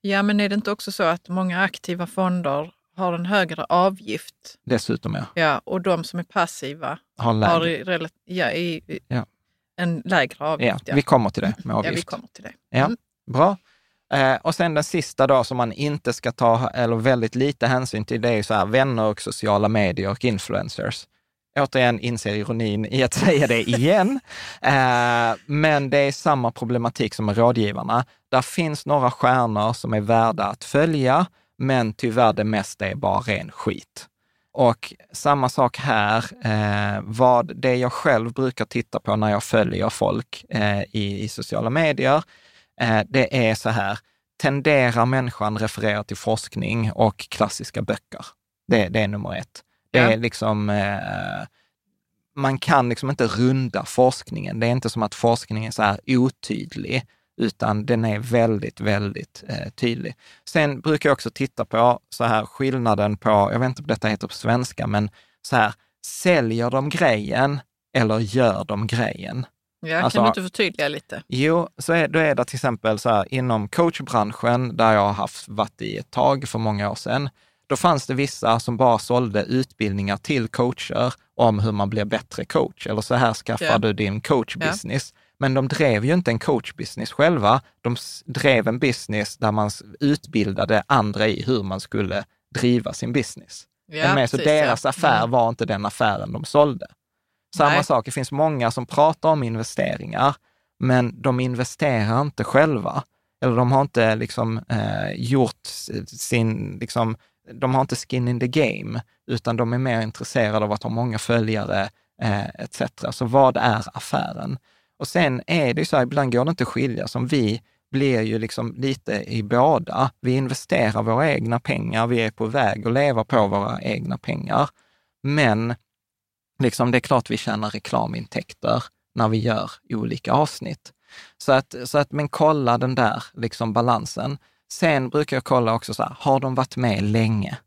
Ja, men är det inte också så att många aktiva fonder har en högre avgift? Dessutom ja. Ja, och de som är passiva Har lägre. har i, ja, i, i, Ja. en lägre avgift. Ja, vi kommer till det med ja, avgift. vi kommer till det. Ja, Mm. bra. Eh, och sen den sista då som man inte ska ta, eller väldigt lite hänsyn till, det är så här vänner och sociala medier och influencers. Återigen inser ironin i att säga det igen. Eh, men det är samma problematik som med rådgivarna. Där finns några stjärnor som är värda att följa, men tyvärr det mesta är bara ren skit. Och samma sak här, eh, vad det jag själv brukar titta på när jag följer folk eh, i, i sociala medier, eh, det är så här, tenderar människan referera till forskning och klassiska böcker? Det, det är nummer ett. Det är liksom, eh, man kan liksom inte runda forskningen. Det är inte som att forskningen är så här otydlig, utan den är väldigt, väldigt eh, tydlig. Sen brukar jag också titta på så här skillnaden på, jag vet inte om detta heter på svenska, men så här, säljer de grejen eller gör de grejen? Ja, Alltså- kan du inte förtydliga lite? Jo, så är, då är det till exempel så här, inom coachbranschen, där jag har haft, varit i ett tag för många år sedan, då fanns det vissa som bara sålde utbildningar till coacher om hur man blir bättre coach, eller så här skaffar Ja. du din coachbusiness. Men de drev ju inte en coachbusiness själva, de drev en business där man utbildade andra i hur man skulle driva sin business. Ja, med? Så deras ja. affär Mm. var inte den affären de sålde. Samma Nej. sak, det finns många som pratar om investeringar, men de investerar inte själva. Eller de har inte liksom, eh, gjort sin, liksom, de har inte skin in the game, utan de är mer intresserade av att ha många följare eh, etc. Så vad är affären? Och sen är det ju så här, ibland går det inte att skilja, som vi blir ju liksom lite i båda. Vi investerar våra egna pengar, vi är på väg att leva på våra egna pengar. Men liksom, det är klart vi tjänar reklamintäkter när vi gör olika avsnitt. Så att, så att men kolla den där liksom balansen. Sen brukar jag kolla också så här, har de varit med länge?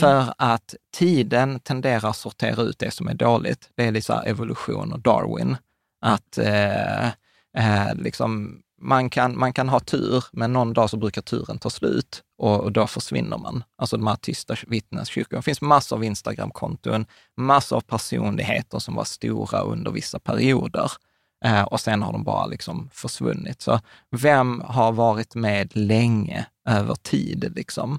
För att tiden tenderar att sortera ut det som är dåligt. Det är lite så här evolution och Darwin. Att eh, eh, liksom, man, kan, man kan ha tur, men någon dag så brukar turen ta slut och, och då försvinner man. Alltså de här tysta vittneskyrkorna. Det finns massor av Instagramkonton, massor av personligheter som var stora under vissa perioder. Eh, och sen har de bara liksom försvunnit. Så vem har varit med länge över tid? Liksom?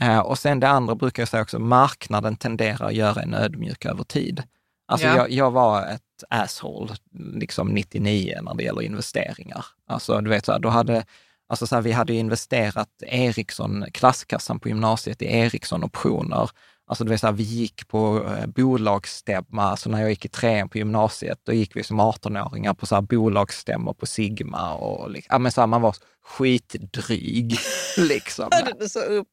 Eh, och sen det andra brukar jag säga också, marknaden tenderar att göra en ödmjuk över tid. Alltså Ja. jag, jag var ett asshole liksom 99 när det gäller investeringar. Alltså du vet, så här, då hade, alltså så här, vi hade investerat Ericsson, klasskassan på gymnasiet i Ericsson optioner. Alltså du vet, så här, vi gick på eh, bolagsstämma, alltså när jag gick i trean på gymnasiet, då gick vi som 18-åringar på så här, bolagsstämmor på Sigma och ja, men så här, man var skitdryg. liksom. Du så upp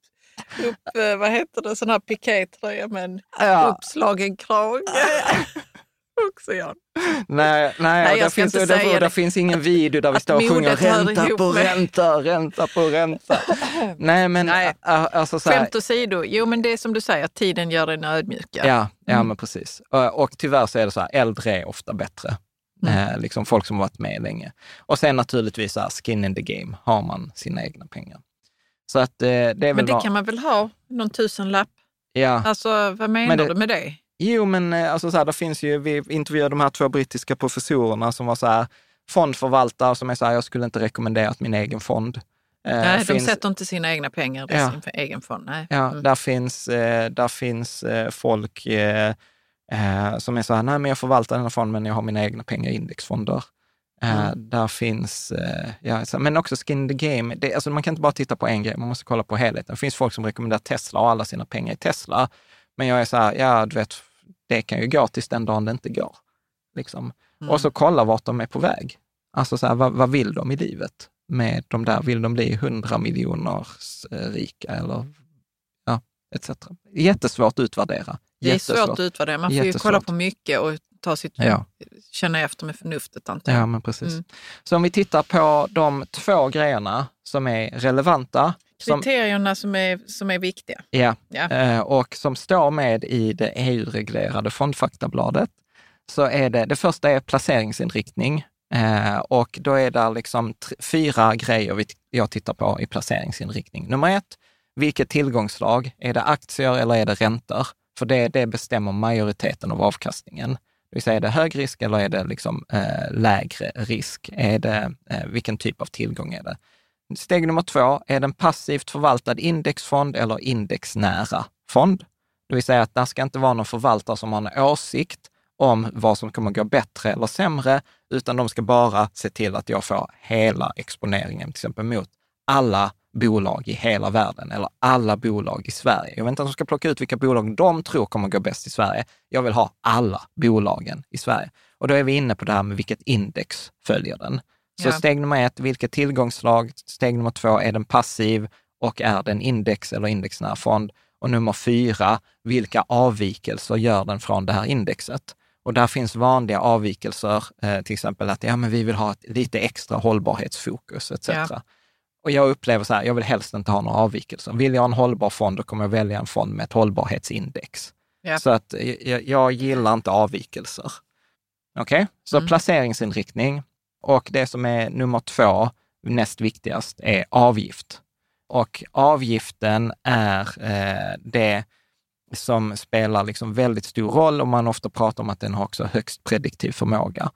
upp, eh, vad heter det, sån här pikétröja med en Ja. uppslagen krage. Också Jan. Nej, nej, Nej, där, finns, där, där, det. finns ingen video där vi står och sjunger ränta på med- ränta, ränta på ränta. Nej, men Nej. alltså så här, Skämt åsido, jo men det är som du säger, tiden gör en ödmjuka. Ja, ja Mm. men precis. Och, och tyvärr så är det så här, äldre är ofta bättre. Mm. Eh, liksom folk som har varit med länge. Och sen naturligtvis så här, skin in the game, har man sina egna pengar. Så att eh, det är väl Men det vad- kan man väl ha, någon tusenlapp? Ja, Alltså vad menar Men det- du med det? Jo men eh, alltså så här, det finns ju, vi intervjuade de här två brittiska professorerna som var så här, fondförvaltare som är så här, jag skulle inte rekommenderat min egen fond. Eh, Nej, de finns- sätter inte sina egna pengar i Ja. sin egen fond. Nej. Ja, Mm. där finns, eh, där finns folk som är så här, nej men jag förvaltar den här fonden men jag har mina egna pengar i indexfonder. Mm. Där finns, ja, men också skin in the game. Det, alltså, man kan inte bara titta på en grej, man måste kolla på helheten. Det finns folk som rekommenderar Tesla och alla sina pengar i Tesla. Men jag är så här, ja du vet, det kan ju gå tills den dagen det inte går. Liksom. Mm. Och så kolla vart de är på väg. Alltså så här, vad, vad vill de i livet med de där? Vill de bli 100 miljoners eh, rika eller ja, etc. Jättesvårt att utvärdera. Det är svårt att utvärdera. Man får ju Jättesvårt. kolla på mycket och ta sitt, Ja. känna efter med förnuftet antar jag. Ja, men precis. Mm. Så om vi tittar på de två grejerna som är relevanta, Kriterierna som är, som är viktiga. ja, Ja. eh, och som står med i det EU-reglerade fondfaktabladet, så är det, det första är placeringsinriktning. Eh, och då är det liksom fyra grejer jag tittar på i placeringsinriktning. Nummer ett, vilket tillgångslag? Är det aktier eller är det räntor? För det, det bestämmer majoriteten av avkastningen. Det vill säga, är det hög risk eller är det liksom, eh, lägre risk? Är det, eh, vilken typ av tillgång är det? Steg nummer två, är det en passivt förvaltad indexfond eller indexnära fond? Det vill säga att det ska inte vara någon förvaltare som har en åsikt om vad som kommer gå bättre eller sämre, utan de ska bara se till att jag får hela exponeringen, till exempel mot alla bolag i hela världen eller alla bolag i Sverige. Jag vill inte att de ska plocka ut vilka bolag de tror kommer gå bäst i Sverige. Jag vill ha alla bolagen i Sverige. Och då är vi inne på det här med vilket index följer den. Så Ja. steg nummer ett, vilket tillgångslag? Steg nummer två, är den passiv och är den index eller indexnära fond? Och nummer fyra, vilka avvikelser gör den från det här indexet? Och där finns vanliga avvikelser, eh, till exempel att ja, men vi vill ha ett lite extra hållbarhetsfokus etc. Ja. Och jag upplever så här, jag vill helst inte ha några avvikelser. Vill jag ha en hållbar fond, då kommer jag välja en fond med ett hållbarhetsindex. Ja. Så att eh, jag, jag gillar inte avvikelser. Okej, så Mm. placeringsinriktning. Och det som är nummer två, näst viktigast, är avgift. Och avgiften är eh, det som spelar liksom väldigt stor roll och man ofta pratar om att den har också högst prediktiv förmåga.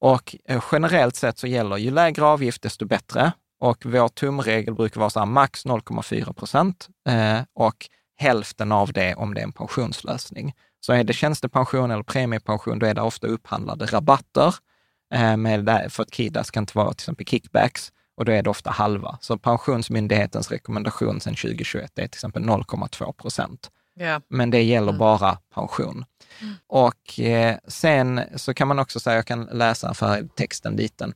Och eh, generellt sett så gäller ju lägre avgift, desto bättre. Och vår tumregel brukar vara så här, max 0,4 procent eh, och hälften av det om det är en pensionslösning. Så är det tjänstepension eller premiepension, då är det ofta upphandlade rabatter. Eh, med för att KIDA ska inte vara till exempel kickbacks och då är det ofta halva. Så Pensionsmyndighetens rekommendation sedan 2021 är till exempel 0,2 procent Ja. men det gäller Mm. bara pension. Och eh, sen så kan man också säga, jag kan läsa för texten liten.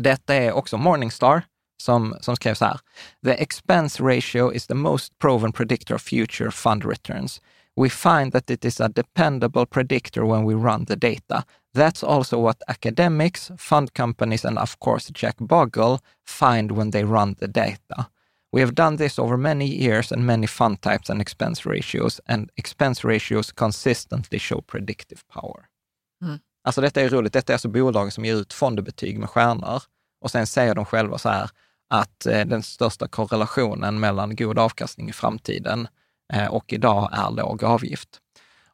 Detta är också Morningstar som, som skrev så här. The expense ratio is the most proven predictor of future fund returns. We find that it is a dependable predictor when we run the data. That's also what academics, fund companies and of course Jack Bogle find when they run the data. We have done this over many years and many fund types and expense ratios, and expense ratios consistently show predictive power. Mm. Alltså detta är roligt. Detta är alltså bolag som ger ut fondbetyg med stjärnor och sen säger de själva så här att eh, den största korrelationen mellan god avkastning i framtiden Eh, och idag är låg avgift.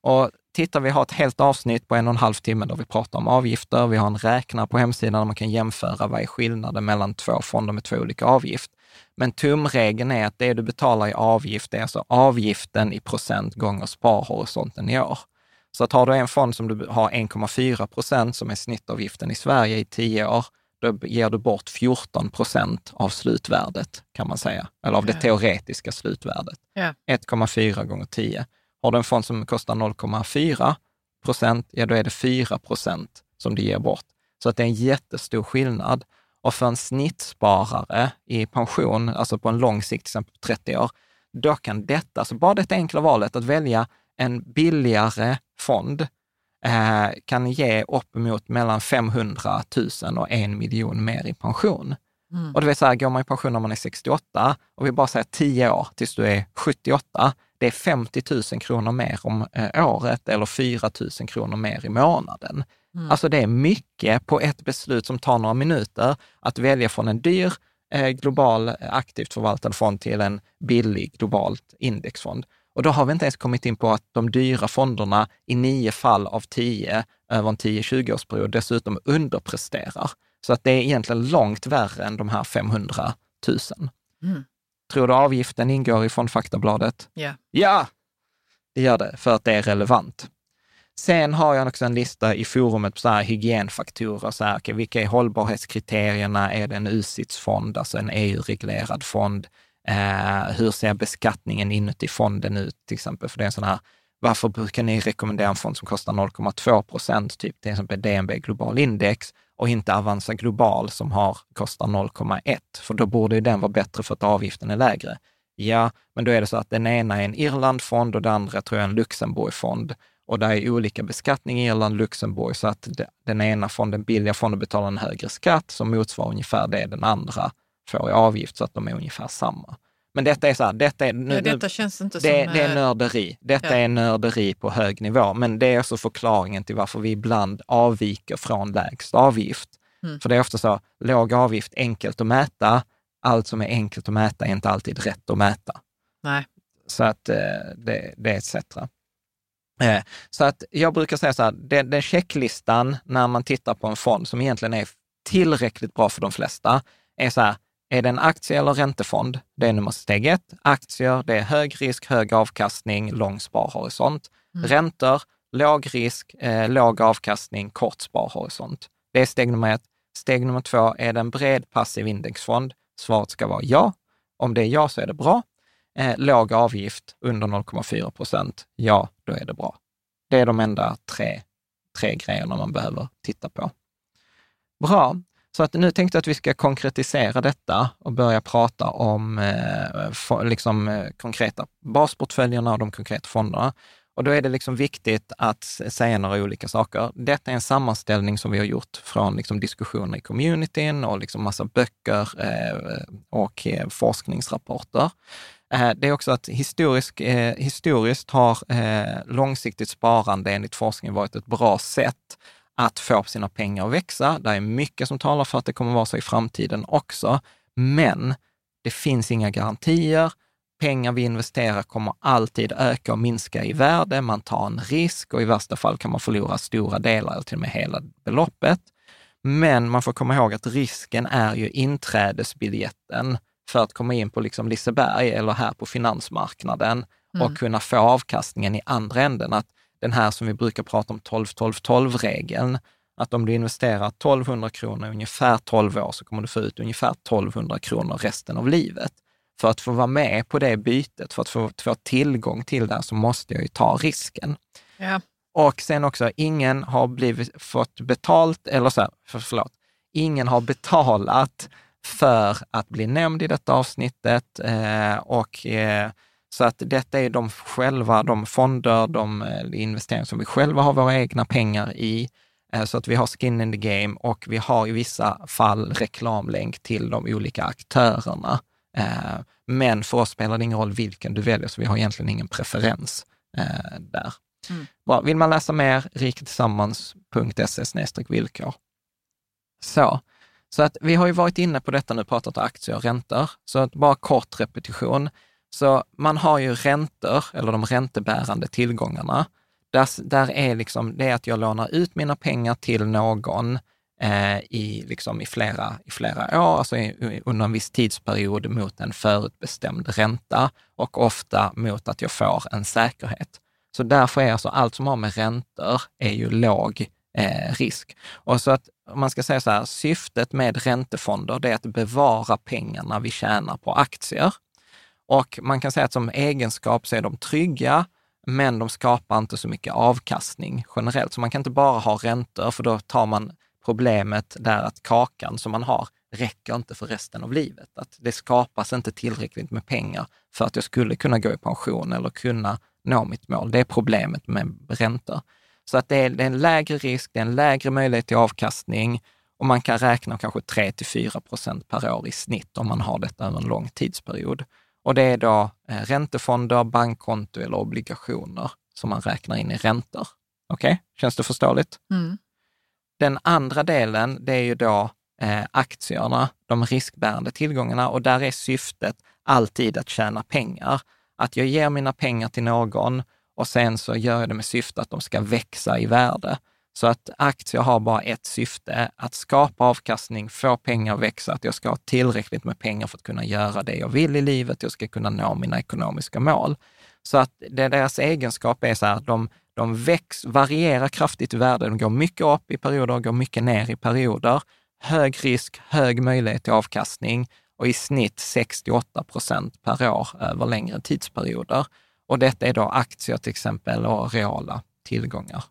Och tittar vi har ett helt avsnitt på en och en halv timme där vi pratar om avgifter. Vi har en räknare på hemsidan där man kan jämföra vad är skillnaden mellan två fonder med två olika avgift. Men tumregeln är att det du betalar i avgift är alltså avgiften i procent gånger sparhorisonten i år. Så att har du en fond som du har 1,4 procent som är snittavgiften i Sverige i tio år, då ger du bort 14 procent av slutvärdet kan man säga, eller av det teoretiska slutvärdet. Ja. 1,4 gånger 10. Har du en fond som kostar 0,4 procent, ja då är det 4 procent som du ger bort. Så att det är en jättestor skillnad. Och för en snittsparare i pension, alltså på en lång sikt, till exempel 30 år, då kan detta, alltså bara detta enkla valet att välja en billigare fond eh, kan ge uppemot mellan 500 000 och en miljon mer i pension. Mm. Och det vill säga, går man i pension när man är 68 och vi bara säger 10 år tills du är 78, det är 50 000 kronor mer om eh, året eller 4 000 kronor mer i månaden. Mm. Alltså det är mycket på ett beslut som tar några minuter att välja från en dyr eh, global aktivt förvaltad fond till en billig globalt indexfond. Och då har vi inte ens kommit in på att de dyra fonderna i nio fall av tio över en 10-20 årsperiod dessutom underpresterar. Så att det är egentligen långt värre än de här 500 000. Mm. Tror du avgiften ingår i fondfaktabladet? Ja. Ja, det gör det, för att det är relevant. Sen har jag också en lista i forumet på så här hygienfaktorer. Så här, okay, vilka är hållbarhetskriterierna? Är det en USITS-fond, alltså en EU-reglerad fond? Eh, hur ser beskattningen inuti fonden ut till exempel? För det är en sån här, varför brukar ni rekommendera en fond som kostar 0,2 procent, typ till exempel DNB Global Index och inte Avanza Global som har, kostar 0,1? För då borde ju den vara bättre för att avgiften är lägre. Ja, men då är det så att den ena är en Irlandfond och den andra tror jag är en Luxemburgfond. Och det är olika beskattning i Irland, Luxemburg, så att den ena fonden, billiga fonden, betalar en högre skatt som motsvarar ungefär det den andra får i avgift, så att de är ungefär samma. Men detta är så här, detta är, nu, ja, detta känns inte det, som... det är eh, nörderi. Detta ja. är nörderi på hög nivå, men det är också förklaringen till varför vi ibland avviker från lägst avgift. Mm. För det är ofta så, låg avgift, enkelt att mäta. Allt som är enkelt att mäta är inte alltid rätt att mäta. Nej. Så att eh, det, det är etc. Eh, så att jag brukar säga så här, den, den checklistan när man tittar på en fond som egentligen är tillräckligt bra för de flesta, är så här, är det en aktie eller räntefond? Det är nummer steg ett. Aktier, det är hög risk, hög avkastning, lång sparhorisont. Mm. Räntor, låg risk, eh, låg avkastning, kort sparhorisont. Det är steg nummer ett. Steg nummer två, är det en bred passiv indexfond? Svaret ska vara ja. Om det är ja så är det bra. Eh, låg avgift under 0,4 procent, ja, då är det bra. Det är de enda tre, tre grejerna man behöver titta på. Bra. Så att nu tänkte jag att vi ska konkretisera detta och börja prata om eh, for, liksom, eh, konkreta basportföljerna och de konkreta fonderna. Och då är det liksom viktigt att säga några olika saker. Detta är en sammanställning som vi har gjort från liksom diskussioner i communityn och liksom massa böcker eh, och eh, forskningsrapporter. Eh, det är också att historisk, eh, historiskt har eh, långsiktigt sparande enligt forskning varit ett bra sätt att få sina pengar att växa. Det är mycket som talar för att det kommer vara så i framtiden också. Men det finns inga garantier. Pengar vi investerar kommer alltid öka och minska i värde. Man tar en risk och i värsta fall kan man förlora stora delar eller till och med hela beloppet. Men man får komma ihåg att risken är ju inträdesbiljetten för att komma in på liksom Liseberg eller här på finansmarknaden mm. och kunna få avkastningen i andra änden. Att den här som vi brukar prata om 12-12-12-regeln, att om du investerar 1200 kronor i ungefär 12 år så kommer du få ut ungefär 1200 kronor resten av livet. För att få vara med på det bytet, för att få, få tillgång till det, så måste jag ju ta risken. Ja. Och sen också, ingen har blivit, fått betalt, eller så här, för, förlåt, ingen har betalat för att bli nämnd i detta avsnittet eh, och eh, så att detta är de själva, de fonder, de eh, investeringar som vi själva har våra egna pengar i. Eh, så att vi har skin in the game och vi har i vissa fall reklamlänk till de olika aktörerna. Eh, men för oss spelar det ingen roll vilken du väljer, så vi har egentligen ingen preferens där. Mm. Bra. Vill man läsa mer, riketillsammans.se villkor. Så. så att vi har ju varit inne på detta nu, pratat om aktier och räntor. Så att bara kort repetition. Så man har ju räntor, eller de räntebärande tillgångarna. Där, där är liksom, det är att jag lånar ut mina pengar till någon eh, i, liksom i, flera, i flera år, alltså i, under en viss tidsperiod mot en förutbestämd ränta och ofta mot att jag får en säkerhet. Så därför är alltså allt som har med räntor är ju låg eh, risk. Och så att om man ska säga så här, syftet med räntefonder, det är att bevara pengarna vi tjänar på aktier. Och man kan säga att som egenskap så är de trygga, men de skapar inte så mycket avkastning generellt. Så man kan inte bara ha räntor, för då tar man problemet där att kakan som man har räcker inte för resten av livet. Att det skapas inte tillräckligt med pengar för att jag skulle kunna gå i pension eller kunna nå mitt mål. Det är problemet med räntor. Så att det är, det är en lägre risk, det är en lägre möjlighet till avkastning och man kan räkna kanske 3 till 4 procent per år i snitt om man har detta över en lång tidsperiod. Och det är då eh, räntefonder, bankkonto eller obligationer som man räknar in i räntor. Okej, okay? känns det förståeligt? Mm. Den andra delen, det är ju då eh, aktierna, de riskbärande tillgångarna och där är syftet alltid att tjäna pengar. Att jag ger mina pengar till någon och sen så gör jag det med syfte att de ska växa i värde. Så att aktier har bara ett syfte, att skapa avkastning, få pengar att växa, att jag ska ha tillräckligt med pengar för att kunna göra det jag vill i livet, jag ska kunna nå mina ekonomiska mål. Så att det, deras egenskap är så här, de, de väx, varierar kraftigt i värde. De går mycket upp i perioder och går mycket ner i perioder. Hög risk, hög möjlighet till avkastning och i snitt 68 procent per år över längre tidsperioder. Och detta är då aktier till exempel och reala tillgångar.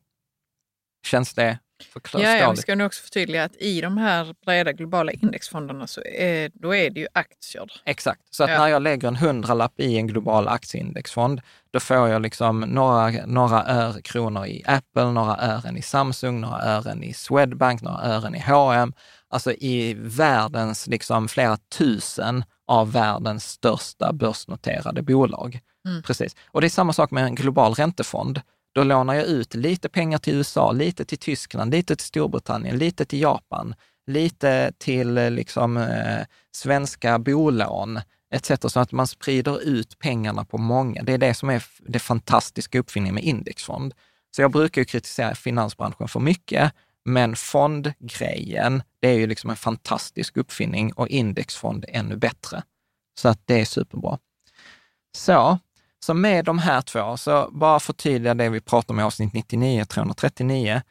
Känns det förståeligt? Ja, jag ska nog också förtydliga att i de här breda globala indexfonderna så är, då är det ju aktier. Exakt, så att Ja. när jag lägger en hundralapp i en global aktieindexfond, då får jag liksom några, några ör kronor i Apple, några ören i Samsung, några ören i Swedbank, några ören i H&M. Alltså i världens, liksom flera tusen av världens största börsnoterade bolag. Mm. Precis. Och det är samma sak med en global räntefond. Då lånar jag ut lite pengar till USA, lite till Tyskland, lite till Storbritannien, lite till Japan, lite till eh, liksom, eh, svenska bolån etc. Så att man sprider ut pengarna på många. Det är det som är det fantastiska uppfinningen med indexfond. Så jag brukar ju kritisera finansbranschen för mycket, men fondgrejen, det är ju liksom en fantastisk uppfinning och indexfond är ännu bättre. Så att det är superbra. Så, så med de här två, så bara förtydliga det vi pratar om i avsnitt 99, 339.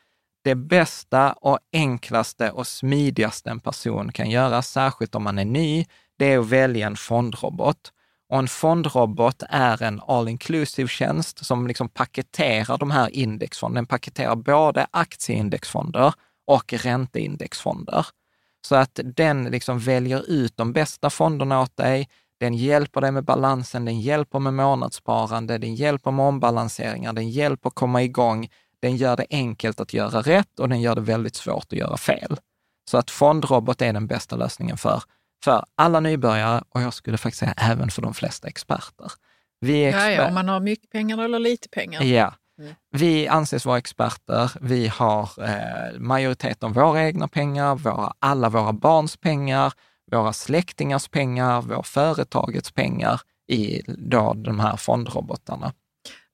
Det bästa och enklaste och smidigaste en person kan göra, särskilt om man är ny, det är att välja en fondrobot. Och en fondrobot är en all inclusive tjänst som liksom paketerar de här indexfonderna. Den paketerar både aktieindexfonder och ränteindexfonder. Så att den liksom väljer ut de bästa fonderna åt dig. Den hjälper dig med balansen, den hjälper med månadssparande, den hjälper med ombalanseringar, den hjälper att komma igång. Den gör det enkelt att göra rätt och den gör det väldigt svårt att göra fel. Så att fondrobot är den bästa lösningen för, för alla nybörjare och jag skulle faktiskt säga även för de flesta experter. Vi är Ja, exper- ja, om man har mycket pengar eller lite pengar. Ja. Mm. Vi anses vara experter. Vi har eh, majoriteten av våra egna pengar, våra, alla våra barns pengar, våra släktingars pengar, vår företagets pengar i då de här fondrobotarna.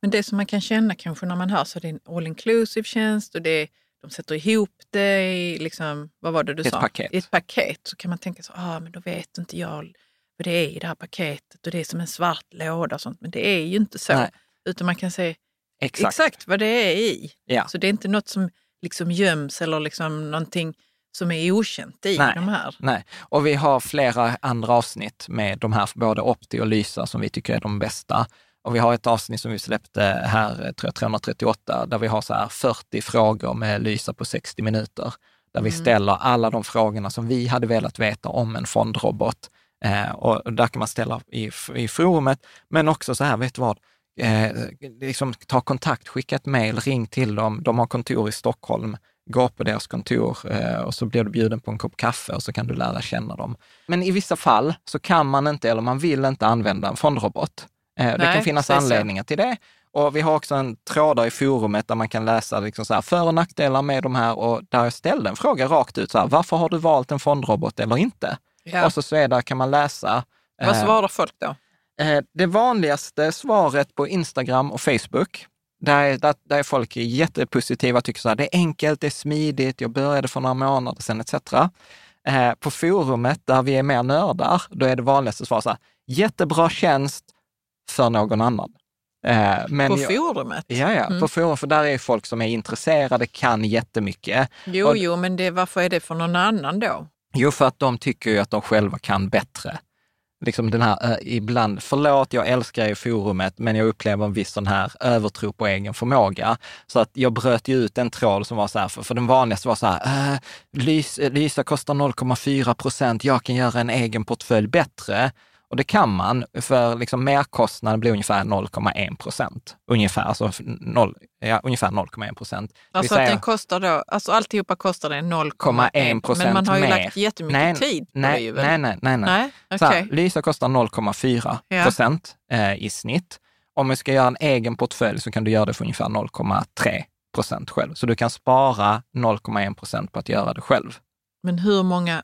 Men det som man kan känna kanske när man hör så är det en all inclusive tjänst och det är, de sätter ihop det i, liksom, vad var det du Ett sa? paket. I ett paket. Så kan man tänka så, ah, men då vet inte jag vad det är i det här paketet och det är som en svart låda och sånt. Men det är ju inte så. Nej. Utan man kan se Exakt. exakt, vad det är i. Ja. Så det är inte något som liksom göms eller liksom någonting som är okänt i Nej. de här. Nej, och vi har flera andra avsnitt med de här, både Opti och Lysa, som vi tycker är de bästa. Och vi har ett avsnitt som vi släppte här, tror jag, 338, där vi har så här 40 frågor med Lysa på 60 minuter. Där vi ställer alla de frågorna som vi hade velat veta om en fondrobot. Eh, och där kan man ställa i, i forumet, men också så här, vet du vad? Eh, liksom ta kontakt, skicka ett mejl, ring till dem. De har kontor i Stockholm. Gå på deras kontor eh, och så blir du bjuden på en kopp kaffe och så kan du lära känna dem. Men i vissa fall så kan man inte eller man vill inte använda en fondrobot. Eh, det Nej, kan finnas anledningar till det. Och vi har också en trådar i forumet där man kan läsa liksom så här, för och nackdelar med de här och där jag ställde en fråga rakt ut, så här, varför har du valt en fondrobot eller inte? Ja. Och så, så är där kan man läsa. Vad eh, svarar folk då? Det vanligaste svaret på Instagram och Facebook, där är, där, där är folk jättepositiva, tycker så här, det är enkelt, det är smidigt, jag började för några månader sedan etc. Eh, På forumet, där vi är mer nördar, då är det vanligaste svaret så här, jättebra tjänst för någon annan. Eh, Men På jag, forumet? Ja, ja, Mm. på forum, för där är folk som är intresserade, kan jättemycket. Jo, Och- jo, men det, varför är det för någon annan då? Jo, för att de tycker ju att de själva kan bättre liksom den här, eh, ibland, förlåt, jag älskar ju forumet, men jag upplever en viss sån här övertro på egen förmåga. Så att jag bröt ju ut en tråd som var så här, för, för den vanligaste var så här, eh, Lys, Lysa kostar 0,4 procent, jag kan göra en egen portfölj bättre. Och det kan man, för liksom merkostnaden blir ungefär 0,1 procent. Ungefär, alltså 0, ja, ungefär 0,1 procent. Alltså att den kostar då, alltså alltihopa kostar det 0,1 procent Men man har ju mer. lagt jättemycket nej, tid på nej, det ju? Nej, nej, nej. nej. nej? Så Okay. här, Lysa kostar 0,4 procent eh, i snitt. Om du ska göra en egen portfölj så kan du göra det för ungefär 0,3 procent själv. Så du kan spara 0,1 procent på att göra det själv. Men hur många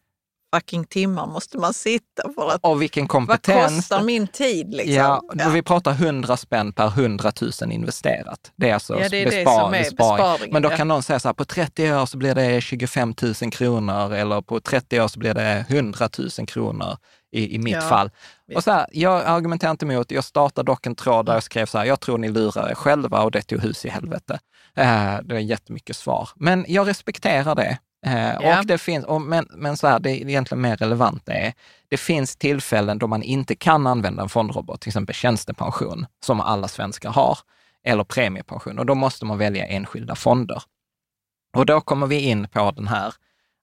fucking timmar måste man sitta för att... Och vilken Vad kompetens. kostar min tid liksom? Ja, vi pratar 100 spänn per 100 000 investerat. Det är alltså Ja, det är det bespar- är besparing. besparingen, Men då ja. kan någon säga så här, på 30 år så blir det 25 000 kronor eller på 30 år så blir det 100 000 kronor i, i mitt Ja, fall. Och så här, jag argumenterar inte emot, jag startade dock en tråd där jag skrev så här, jag tror ni lurar er själva och det tog hus i helvete. Eh, det är jättemycket svar. Men jag respekterar det. Ja. och det finns, och, men, men så här, det är egentligen mer relevant det är, det finns tillfällen då man inte kan använda en fondrobot, till exempel tjänstepension, som alla svenskar har, eller premiepension. Och då måste man välja enskilda fonder. Och då kommer vi in på den här,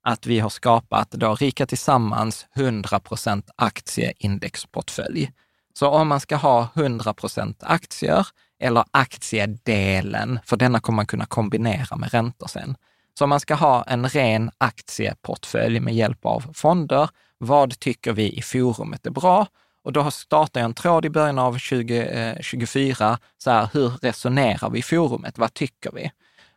att vi har skapat då Rika Tillsammans 100% aktieindexportfölj. Så om man ska ha 100% aktier eller aktiedelen, för denna kommer man kunna kombinera med räntor sen. Så om man ska ha en ren aktieportfölj med hjälp av fonder, vad tycker vi i forumet är bra? Och då startar jag en tråd i början av 2024, eh, så här, hur resonerar vi i forumet? Vad tycker vi?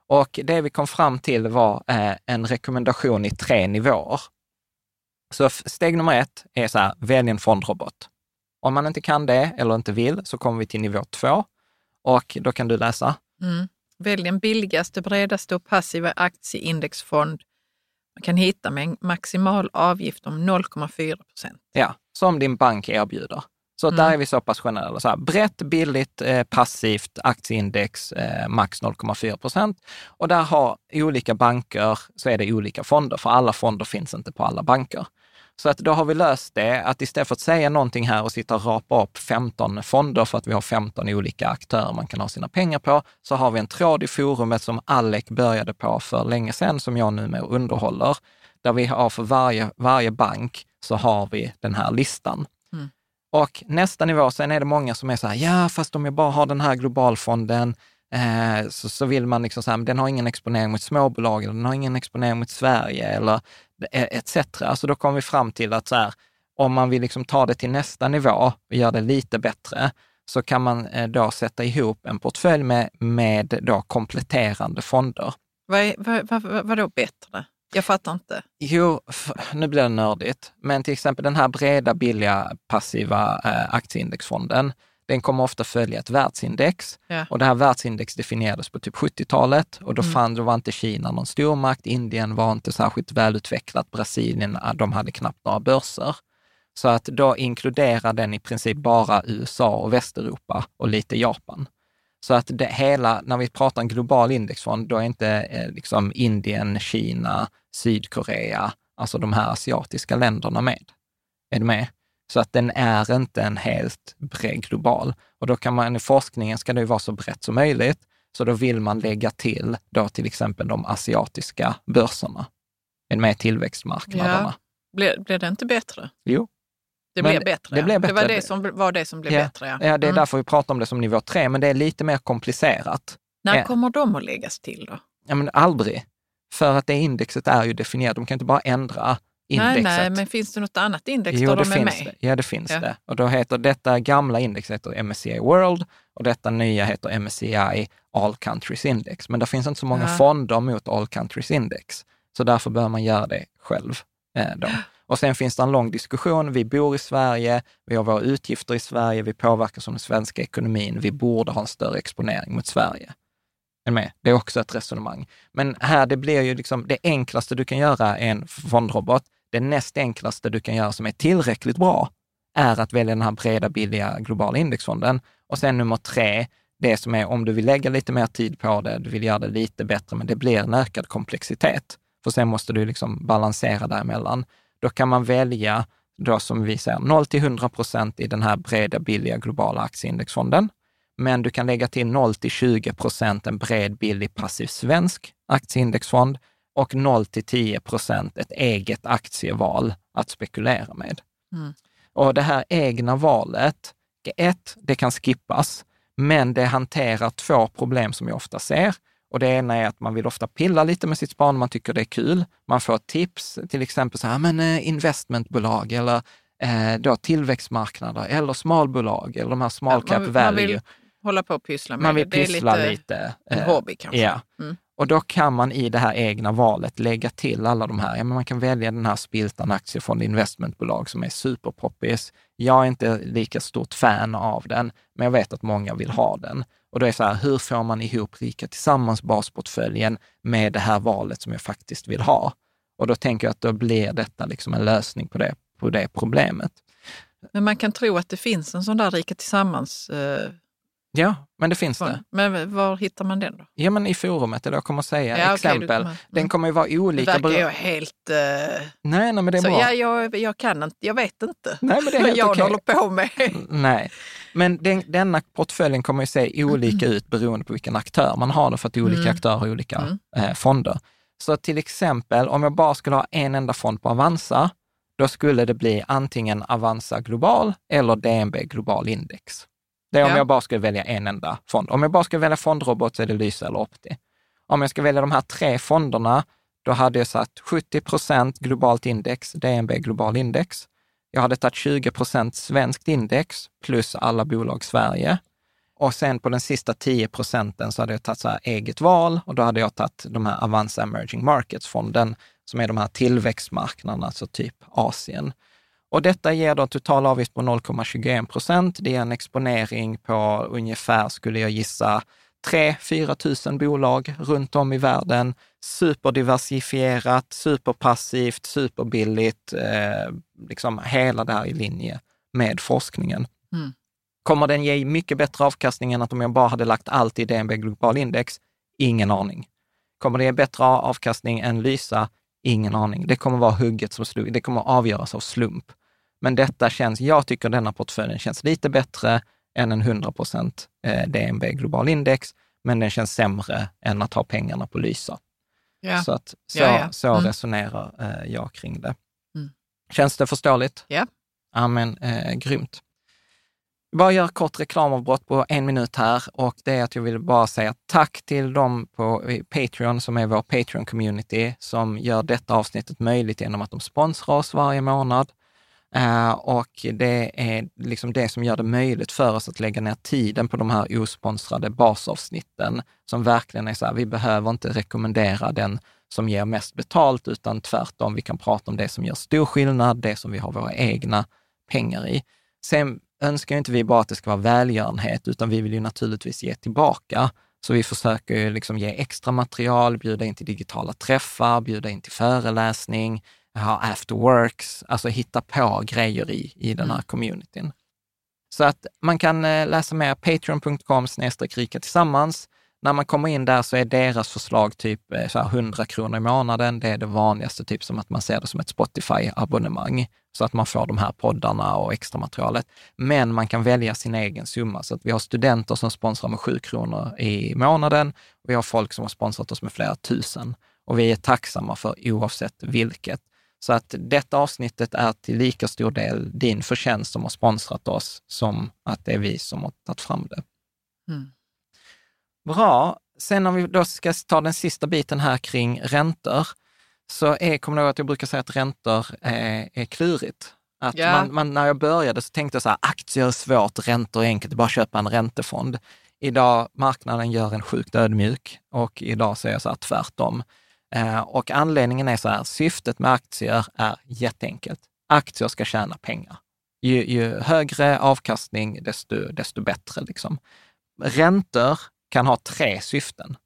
Och det vi kom fram till var eh, en rekommendation i tre nivåer. Så steg nummer ett är så här, välj en fondrobot. Om man inte kan det eller inte vill så kommer vi till nivå två och då kan du läsa. Mm. Välj den billigaste, bredaste och passiva aktieindexfond man kan hitta med en maximal avgift om 0,4 procent. Ja, som din bank erbjuder. Så Mm. där är vi så pass generella. Så här, brett, billigt, eh, passivt aktieindex, eh, max 0,4 procent. Och där har olika banker, så är det olika fonder, för alla fonder finns inte på alla banker. Så att då har vi löst det, att istället för att säga någonting här och sitta och rapa upp 15 fonder för att vi har 15 olika aktörer man kan ha sina pengar på, så har vi en tråd i forumet som Alec började på för länge sedan, som jag numera underhåller, där vi har för varje, varje bank så har vi den här listan. Mm. Och nästa nivå, sen är det många som är så här, ja, fast om jag bara har den här globalfonden, eh, så, så vill man liksom men den har ingen exponering mot småbolag, eller den har ingen exponering mot Sverige, eller etc. Så då kommer vi fram till att så här, om man vill liksom ta det till nästa nivå och göra det lite bättre, så kan man eh, då sätta ihop en portfölj med, med då kompletterande fonder. Vad, är, vad, vad, vad, vadå bättre? Jag fattar inte. Jo, nu blir det nördigt, men till exempel den här breda, billiga, passiva eh, aktieindexfonden, den kommer ofta följa ett världsindex. Ja. Och det här världsindex definierades på typ 70-talet och då, Mm. fann, då var inte Kina någon stormakt, Indien var inte särskilt välutvecklat, Brasilien, de hade knappt några börser. Så att då inkluderar den i princip bara USA och Västeuropa och lite Japan. Så att det hela, när vi pratar en global indexfond, då är inte eh, liksom Indien, Kina, Sydkorea, alltså de här asiatiska länderna med. Är du med? Så att den är inte en helt bred global. Och då kan man, i forskningen ska det ju vara så brett som möjligt, så då vill man lägga till då till exempel de asiatiska börserna. Med? Tillväxtmarknaderna. Blir, blir det inte bättre? Jo. Det Men blev bättre. det ja. blev det var bättre. det som var det som blev Ja. bättre. Ja. Ja, det är Mm. därför vi pratar om det som nivå tre, men det är lite mer komplicerat. När Ja. kommer de att läggas till då? Ja, men aldrig. För att det indexet är ju definierat. De kan inte bara ändra indexet. Nej, nej, men finns det något annat index Jo, där de är med? det. Ja, det finns Ja. det. Och då heter detta gamla index heter MSCI World och detta nya heter MSCI All Countries Index. Men det finns inte så många Ja. fonder mot All Countries Index. Så därför bör man göra det själv. Eh, då. Och sen finns det en lång diskussion. Vi bor i Sverige, vi har våra utgifter i Sverige, vi påverkas av den svenska ekonomin. Vi borde ha en större exponering mot Sverige. Med? Det är också ett resonemang. Men här, det blir ju liksom det enklaste du kan göra är en fondrobot. Det näst enklaste du kan göra som är tillräckligt bra är att välja den här breda, billiga globala indexfonden. Och sen nummer tre, det som är om du vill lägga lite mer tid på det, du vill göra det lite bättre, men det blir en ökad komplexitet. För sen måste du liksom balansera däremellan. Då kan man välja då som vi säger 0 till 100 procent i den här breda, billiga globala aktieindexfonden. Men du kan lägga till 0 till 20 procent en bred, billig, passiv svensk aktieindexfond och 0 till 10 procent ett eget aktieval att spekulera med. Mm. Och det här egna valet, ett, det kan skippas, men det hanterar två problem som jag ofta ser. Och det ena är att man vill ofta pilla lite med sitt sparande, man tycker det är kul. Man får tips, till exempel så här, men eh, investmentbolag eller eh, då tillväxtmarknader eller smalbolag eller de här small cap Ja, man, man value. vill hålla på och pyssla med Man vill det. Det är pyssla lite, lite. eh, hobby kanske. Ja. Mm. Och då kan man i det här egna valet lägga till alla de här. Ja, men man kan välja den här Spiltan aktiefond investmentbolag som är superpoppis. Jag är inte lika stort fan av den, men jag vet att många vill ha den. Och då är det så här, hur får man ihop Rika Tillsammans basportföljen med det här valet som jag faktiskt vill ha? Och då tänker jag att då blir detta liksom en lösning på det, på det problemet. Men man kan tro att det finns en sån där Rika Tillsammans eh, Ja, men det finns det. Men var hittar man den då? Ja, men i forumet, eller jag kommer att säga Ja, exempel. kommer- Den mm. kommer ju vara Det olika. verkar bero- ju helt... Eh, Nej, nej, men det är så bra. ja, jag, jag kan inte, jag vet inte Nej, men det är vad jag okej. håller på med. Nej, men den, denna portföljen kommer ju se olika ut beroende på vilken aktör man har det, för att olika Mm. aktörer har olika Mm. eh, fonder. Så till exempel, om jag bara skulle ha en enda fond på Avanza, då skulle det bli antingen Avanza Global eller DNB Global Index. Det är om Ja. jag bara skulle välja en enda fond. Om jag bara ska välja fondrobot så är det Lysa eller Opti. Om jag ska välja de här tre fonderna, då hade jag satt 70 procent globalt index, DNB Global Index. Jag hade tagit 20 procent svenskt index plus alla bolag Sverige. Och sen på den sista 10 procenten så hade jag tagit så här eget val och då hade jag tagit de här Avanza Emerging Markets-fonden som är de här tillväxtmarknaderna, alltså typ Asien. Och detta ger då en total avgift på 0,21 procent. Det är en exponering på ungefär, skulle jag gissa, 3-4 tusen bolag runt om i världen. Superdiversifierat, superpassivt, superbilligt, eh, liksom hela det här i linje med forskningen. Mm. Kommer den ge mycket bättre avkastning än att om jag bara hade lagt allt i DNB Global Index? Ingen aning. Kommer det ge bättre avkastning än Lysa? Ingen aning. Det kommer vara hugget som slug. Det kommer avgöras av slump. Men detta känns, jag tycker denna portföljen känns lite bättre än en 100 procent eh, DNB Global Index, men den känns sämre än att ha pengarna på Lysa. Ja. Så, att, så, Ja, ja. så Mm. resonerar eh, jag kring det. Mm. Känns det förståeligt? Ja. Ja, men eh, grymt. Bara göra kort reklamavbrott på en minut här och det är att jag vill bara säga tack till dem på Patreon som är vår Patreon-community som gör detta avsnittet möjligt genom att de sponsrar oss varje månad. Eh, och det är liksom det som gör det möjligt för oss att lägga ner tiden på de här osponsrade basavsnitten som verkligen är så här, vi behöver inte rekommendera den som ger mest betalt, utan tvärtom, vi kan prata om det som gör stor skillnad, det som vi har våra egna pengar i. Sen önskar ju inte vi bara att det ska vara välgörenhet, utan vi vill ju naturligtvis ge tillbaka. Så vi försöker ju liksom ge extra material, bjuda in till digitala träffar, bjuda in till föreläsning, ha afterworks, alltså hitta på grejer i, i den här communityn. Så att man kan eh, läsa mer patreon.com rika tillsammans. När man kommer in där så är deras förslag typ eh, så här 100 kronor i månaden. Det är det vanligaste, typ som att man ser det som ett Spotify-abonnemang, så att man får de här poddarna och extra materialet. Men man kan välja sin egen summa, så att vi har studenter som sponsrar med 7 kronor i månaden vi har folk som har sponsrat oss med flera tusen. Och vi är tacksamma för oavsett vilket. Så att detta avsnittet är till lika stor del din förtjänst som har sponsrat oss, som att det är vi som har tagit fram det. Mm. Bra. Sen om vi då ska ta den sista biten här kring räntor, så är, kommer du ihåg att jag brukar säga att räntor är, är klurigt? Att Ja. man, man, när jag började så tänkte jag så här, aktier är svårt, räntor är enkelt, bara köpa en räntefond. Idag, marknaden gör en sjukt ödmjuk och idag säger jag så här tvärtom. Eh, och anledningen är så här, syftet med aktier är jätteenkelt. Aktier ska tjäna pengar. Ju, ju högre avkastning, desto, desto bättre. Liksom. Räntor kan ha tre syften.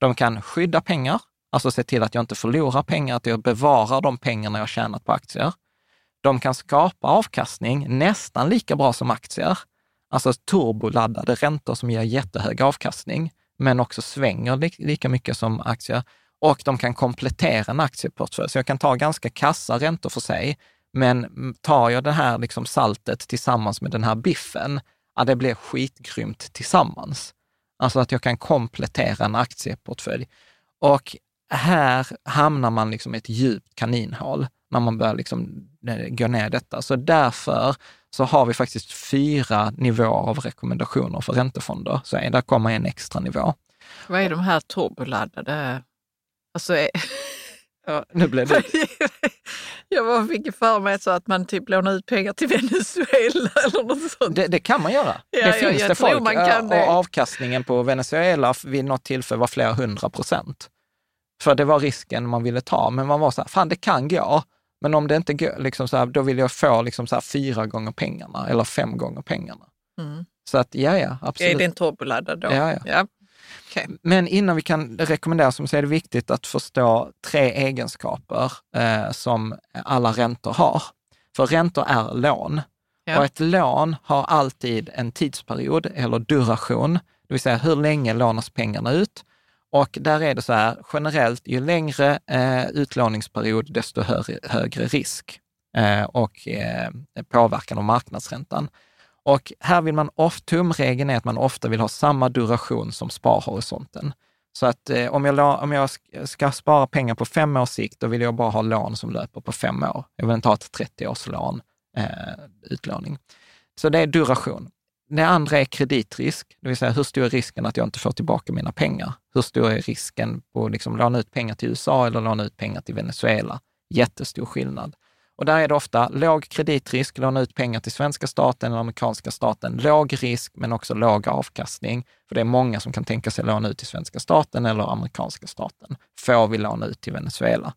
De kan skydda pengar, alltså se till att jag inte förlorar pengar, att jag bevarar de pengarna jag tjänat på aktier. De kan skapa avkastning nästan lika bra som aktier, alltså turboladdade räntor som ger jättehög avkastning, men också svänger li lika mycket som aktier. Och de kan komplettera en aktieportfölj. Så jag kan ta ganska kassa räntor för sig, Men tar jag det här liksom saltet tillsammans med den här biffen, ja, det blir skitgrymt tillsammans. Alltså att jag kan komplettera en aktieportfölj. Och här hamnar man liksom i ett djupt kaninhål när man börjar liksom eh, gå ner detta. Så därför så har vi faktiskt fyra nivåer av rekommendationer för räntefonder. Så där kommer en extra nivå. Vad är de här turboladdade? Alltså, är... ja, nu blev det... Jag fick för mig så att man typ lånar ut pengar till Venezuela eller något sånt. Det, det kan man göra. Ja, det finns jag det folk. Man kan och det. avkastningen på Venezuela vid något tillfälle var flera hundra procent. För det var risken man ville ta. Men man var så här, fan det kan gå. Men om det inte går, liksom så här, då vill jag få liksom så här fyra gånger pengarna eller fem gånger pengarna. Mm. Så att ja, ja, absolut. Är den turboladdad då? Ja, ja. ja. Okay. Men innan vi kan rekommendera så är det viktigt att förstå tre egenskaper eh, som alla räntor har. För räntor är lån. Ja. Och ett lån har alltid en tidsperiod eller duration, det vill säga hur länge lånas pengarna ut. Och där är det så här, generellt, ju längre eh, utlåningsperiod, desto högre, högre risk eh, och eh, påverkan av marknadsräntan. Och här vill man ofta, tumregeln är att man ofta vill ha samma duration som sparhorisonten. Så att eh, om, jag, om jag ska spara pengar på fem års sikt, då vill jag bara ha lån som löper på fem år. Jag vill inte ha ett 30-årslån, eh, utlåning. Så det är duration. Det andra är kreditrisk, det vill säga hur stor är risken att jag inte får tillbaka mina pengar? Hur stor är risken på att liksom låna ut pengar till USA eller låna ut pengar till Venezuela? Jättestor skillnad. Och där är det ofta låg kreditrisk, låna ut pengar till svenska staten eller amerikanska staten. Låg risk, men också låg avkastning. För det är många som kan tänka sig låna ut till svenska staten eller amerikanska staten. Får vi låna ut till Venezuela?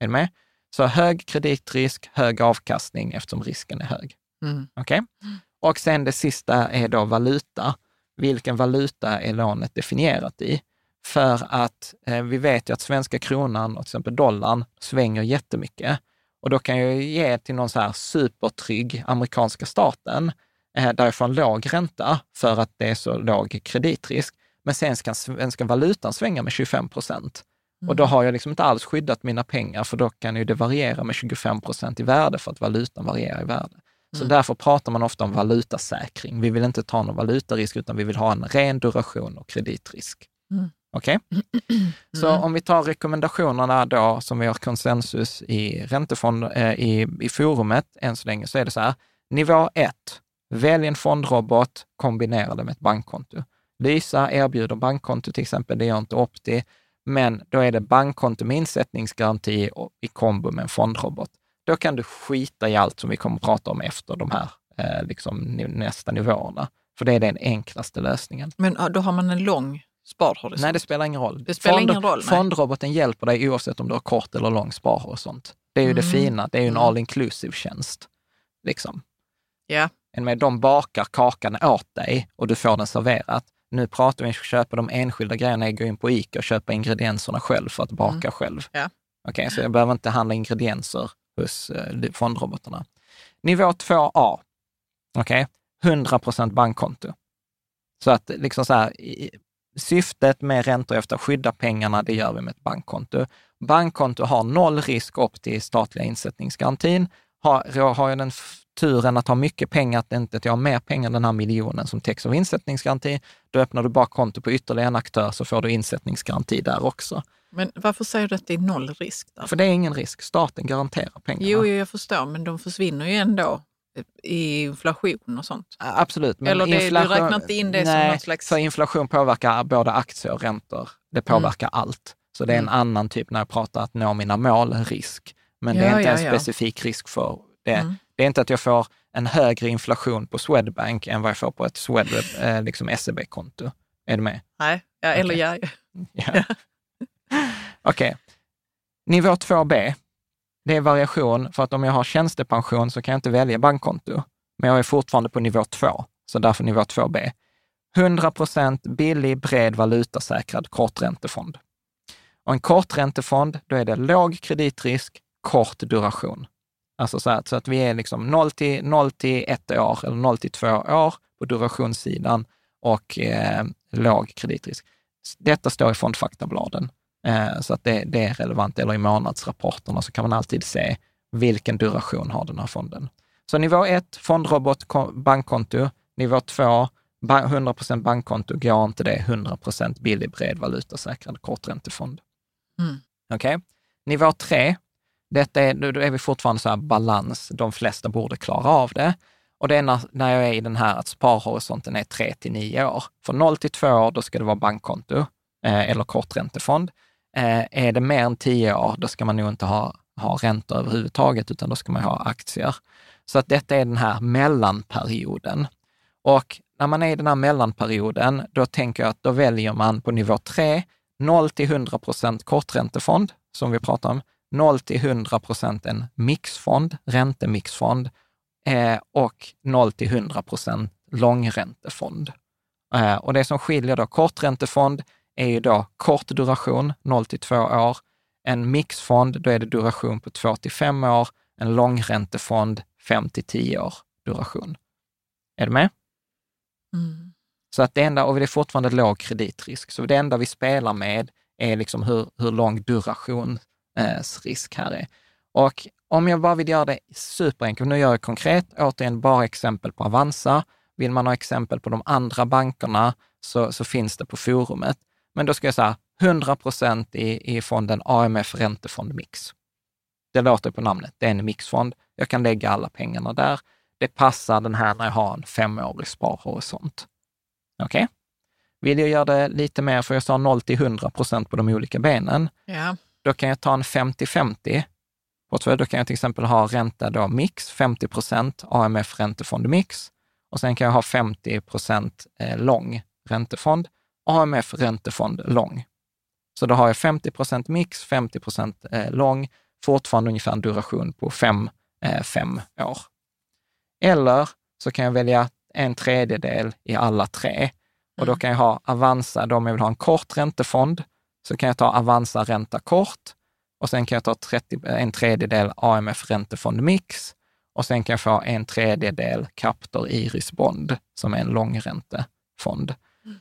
Är du med? Så hög kreditrisk, hög avkastning eftersom risken är hög. Mm. Okej? Okay? Och sen det sista är då valuta. Vilken valuta är lånet definierat i? För att eh, vi vet ju att svenska kronan och till exempel dollarn svänger jättemycket. Och då kan jag ge till någon så här supertrygg amerikanska staten, eh, där jag får en låg ränta för att det är så låg kreditrisk. Men sen ska svenska valutan svänga med 25 procent. Mm. Och då har jag liksom inte alls skyddat mina pengar, för då kan ju det variera med 25 procent i värde för att valutan varierar i värde. Så Mm. därför pratar man ofta om valutasäkring. Vi vill inte ta någon valutarisk, utan vi vill ha en ren duration och kreditrisk. Mm. Okej? Okay? Så om vi tar rekommendationerna då, som vi har konsensus i räntefond, eh, i, i forumet än så länge, så är det så här. Nivå 1, välj en fondrobot, kombinera det med ett bankkonto. Lysa erbjuder bankkonto till exempel, det gör inte Opti, men då är det bankkonto med insättningsgaranti i kombo med en fondrobot. Då kan du skita i allt som vi kommer att prata om efter de här eh, liksom, nästa nivåerna. För det är den enklaste lösningen. Men då har man en lång sparhorisont? Nej, det spelar ingen roll. Det spelar Fond, ingen roll, nej. fondroboten hjälper dig oavsett om du har kort eller lång sparhorisont. Det är ju det Mm. fina, det är ju en Mm. all inclusive tjänst. Liksom. Med de bakar kakan åt dig och du får den serverat. Nu pratar vi om att köpa de enskilda grejerna, går in på Ica och köpa ingredienserna själv för att baka Mm. själv. Ja. Okej, så jag behöver inte handla ingredienser hos eh, fondrobotarna. Nivå 2A, okej, 100 procent bankkonto. Så att liksom så här, syftet med räntor efter att skydda pengarna, det gör vi med ett bankkonto. Bankkonto har noll risk upp till statliga insättningsgarantin. Har, har jag den turen att ha mycket pengar, att, inte, att jag har mer pengar än den här miljonen som täcks av insättningsgaranti, då öppnar du bara konto på ytterligare en aktör så får du insättningsgaranti där också. Men varför säger du att det är noll risk? Där? För det är ingen risk, staten garanterar pengarna. Jo, jo, jag förstår, men de försvinner ju ändå i inflation och sånt. Absolut. Men Eller det- du inflation- räknar inte in det som Nej, något slags- för inflation påverkar både aktier och räntor. Det påverkar allt. Så det är en Mm. annan typ när jag pratar att nå mina mål, risk. Men det Ja, är inte ja, en ja. specifik risk för det. Mm. Det är inte att jag får en högre inflation på Swedbank än vad jag får på ett Swed, eh, liksom SEB-konto. Är du med? Nej, ja, eller Okej. ja. Ja. Okej. Nivå 2B, det är variation för att om jag har tjänstepension så kan jag inte välja bankkonto. Men jag är fortfarande på nivå 2, så därför nivå 2B. 100% billig, bred, valutasäkrad korträntefond. Och en korträntefond, då är det låg kreditrisk, kort duration. Alltså så, här, så att vi är liksom 0 till, 0 till 1 år eller 0 till 2 år på durationssidan och eh, låg kreditrisk. Detta står i fondfaktabladen, så att det, det är relevant. Eller i månadsrapporterna så kan man alltid se vilken duration har den här fonden. Så nivå ett, fondrobot, bankkonto. Nivå två, 100% bankkonto, går inte det 100% billig bred valutasäkrad korträntefond. Mm. Okej. Okay. Nivå tre, detta är, då är vi fortfarande så här balans, de flesta borde klara av det. Och det är när, när jag är i den här att sparhorisonten är 3 till 9 år. Från 0 till 2 år, då ska det vara bankkonto eh, eller korträntefond. Eh, är det mer än 10 år, då ska man nog inte ha, ha räntor överhuvudtaget, utan då ska man ha aktier. Så att detta är den här mellanperioden. Och när man är i den här mellanperioden, då tänker jag att då väljer man på nivå 3, 0 till 100 procent korträntefond, som vi pratar om, 0 till 100 procent en mixfond, räntemixfond eh, och 0 till 100 procent långräntefond. Eh, och det som skiljer då korträntefond är ju då kort duration, 0 till 2 år. En mixfond, då är det duration på 2 till 5 år. En långräntefond, 5 till 10 år duration. Är du med? Mm. Så att det enda, och det är fortfarande låg kreditrisk, så det enda vi spelar med är liksom hur, hur lång durationsrisk här är. Och om jag bara vill göra det superenkelt, nu gör jag konkret, återigen bara exempel på Avanza. Vill man ha exempel på de andra bankerna så, så finns det på forumet. Men då ska jag säga 100 procent i, i fonden AMF Räntefond Mix. Det låter på namnet, det är en mixfond. Jag kan lägga alla pengarna där. Det passar den här när jag har en femårig sparhorisont. Okej? Okay? Vill jag göra det lite mer, för jag sa 0 till 100 procent på de olika benen, ja. då kan jag ta en 50-50 portfölj. Då kan jag till exempel ha ränta då mix, 50 procent AMF räntefond mix och sen kan jag ha 50 procent eh, lång räntefond, AMF räntefond lång. Så då har jag 50 procent mix, 50 procent eh, lång, fortfarande ungefär en duration på fem, eh, fem år. Eller så kan jag välja en tredjedel i alla tre. Och då mm. kan jag ha Avanza, då om jag vill ha en kort räntefond, så kan jag ta Avanza ränta kort och sen kan jag ta 30, en tredjedel AMF räntefond mix och sen kan jag få en tredjedel Captor Iris Bond som är en långräntefond.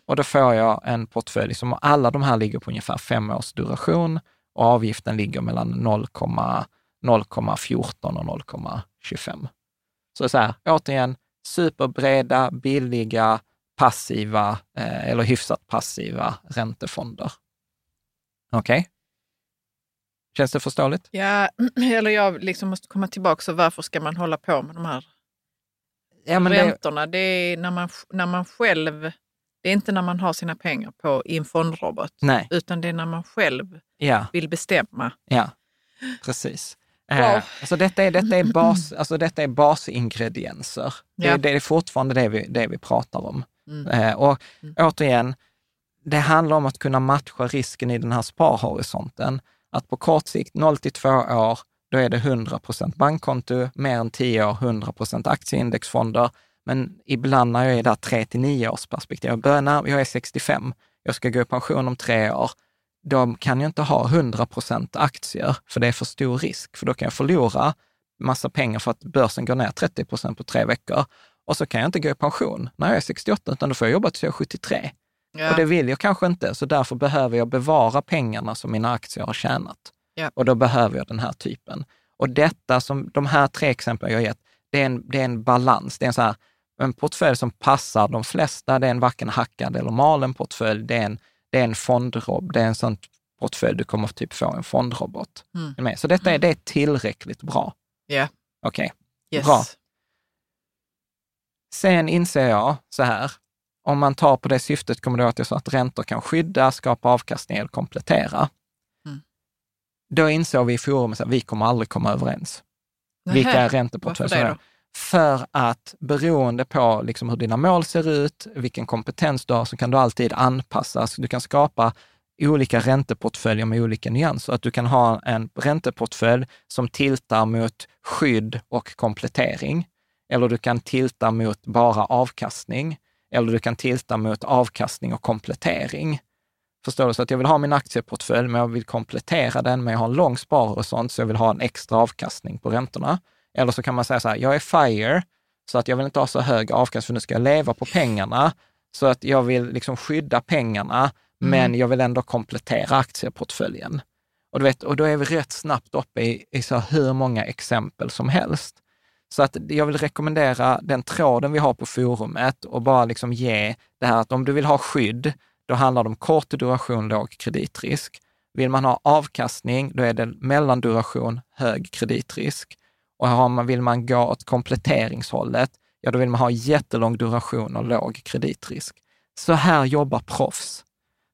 Och då får jag en portfölj som alla de här ligger på ungefär fem års duration och avgiften ligger mellan 0,14 och 0,25. Så så här, återigen, superbreda, billiga, passiva eh, eller hyfsat passiva räntefonder. Okej? Okay? Känns det förståeligt? Ja, eller jag liksom måste komma tillbaka, så varför ska man hålla på med de här ja, räntorna? Det... det... är när man, när man själv, det är inte när man har sina pengar på i en fondrobot, Nej. utan det är när man själv ja. vill bestämma. Ja, precis. Wow. Eh, alltså detta, är, detta, är bas, alltså detta är basingredienser. Ja. Det, det, är fortfarande det vi, det vi pratar om. Mm. Eh, och mm. återigen, det handlar om att kunna matcha risken i den här sparhorisonten. Att på kort sikt, 0 till 2 år, då är det 100 procent bankkonto, mer än 10 år 100 procent aktieindexfonder. Men ibland när jag är där 3 till 9 års perspektiv, jag, börjar, jag är 65, jag ska gå i pension om tre år, då kan jag inte ha 100 procent aktier, för det är för stor risk, för då kan jag förlora massa pengar för att börsen går ner 30 procent på tre veckor. Och så kan jag inte gå i pension när jag är 68, utan då får jag jobba tills jag är 73. Ja. Och det vill jag kanske inte, så därför behöver jag bevara pengarna som mina aktier har tjänat. Ja. Och då behöver jag den här typen. Och detta, som de här tre exemplen jag har gett, det är en, det är en balans. Det är en, så här, en portfölj som passar de flesta. Det är en varken hackad eller malen portfölj. Det är en, det är en fondrob. Det är en sån portfölj du kommer typ få en fondrobot. Mm. Så detta är, det är tillräckligt bra. Ja. Yeah. Okej, okay. yes. bra. Sen inser jag så här, om man tar på det syftet, kommer ihåg att jag sa att räntor kan skydda, skapa avkastning eller komplettera. Mm. Då insåg vi i forumet att vi kommer aldrig komma överens. Nähe. Vilka är ränteportföljer? För att beroende på liksom hur dina mål ser ut, vilken kompetens du har, så kan du alltid anpassa. Du kan skapa olika ränteportföljer med olika nyanser. Att du kan ha en ränteportfölj som tiltar mot skydd och komplettering. Eller du kan tilta mot bara avkastning. Eller du kan tilta mot avkastning och komplettering. Förstår du? Så att jag vill ha min aktieportfölj, men jag vill komplettera den, men jag har en lång sparhorisont, så jag vill ha en extra avkastning på räntorna. Eller så kan man säga så här, jag är FIRE, så att jag vill inte ha så hög avkastning, för nu ska jag leva på pengarna. Så att jag vill liksom skydda pengarna, mm. men jag vill ändå komplettera aktieportföljen. Och, du vet, och då är vi rätt snabbt uppe i, i så hur många exempel som helst. Så att jag vill rekommendera den tråden vi har på forumet och bara liksom ge det här att om du vill ha skydd, då handlar det om kort duration, låg kreditrisk. Vill man ha avkastning, då är det mellanduration, hög kreditrisk. Och har man, vill man gå åt kompletteringshållet, ja då vill man ha jättelång duration och låg kreditrisk. Så här jobbar proffs.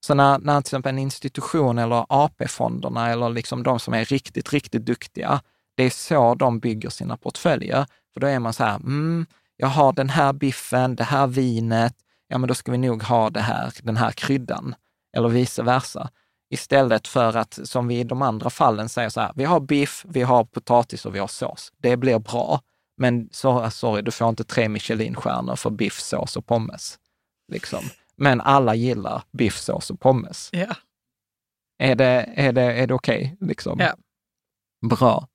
Så när, när till exempel en institution eller AP-fonderna eller liksom de som är riktigt, riktigt duktiga, det är så de bygger sina portföljer. För då är man så här, mm, jag har den här biffen, det här vinet, ja men då ska vi nog ha det här, den här kryddan. Eller vice versa. Istället för att, som vi i de andra fallen säger så här, vi har biff, vi har potatis och vi har sås. Det blir bra. Men så, sorry, du får inte tre Michelinstjärnor för biff, sås och pommes. Liksom. Men alla gillar biff, sås och pommes. Ja. Är det, är det, är det okej? Okay, liksom? Ja. Bra.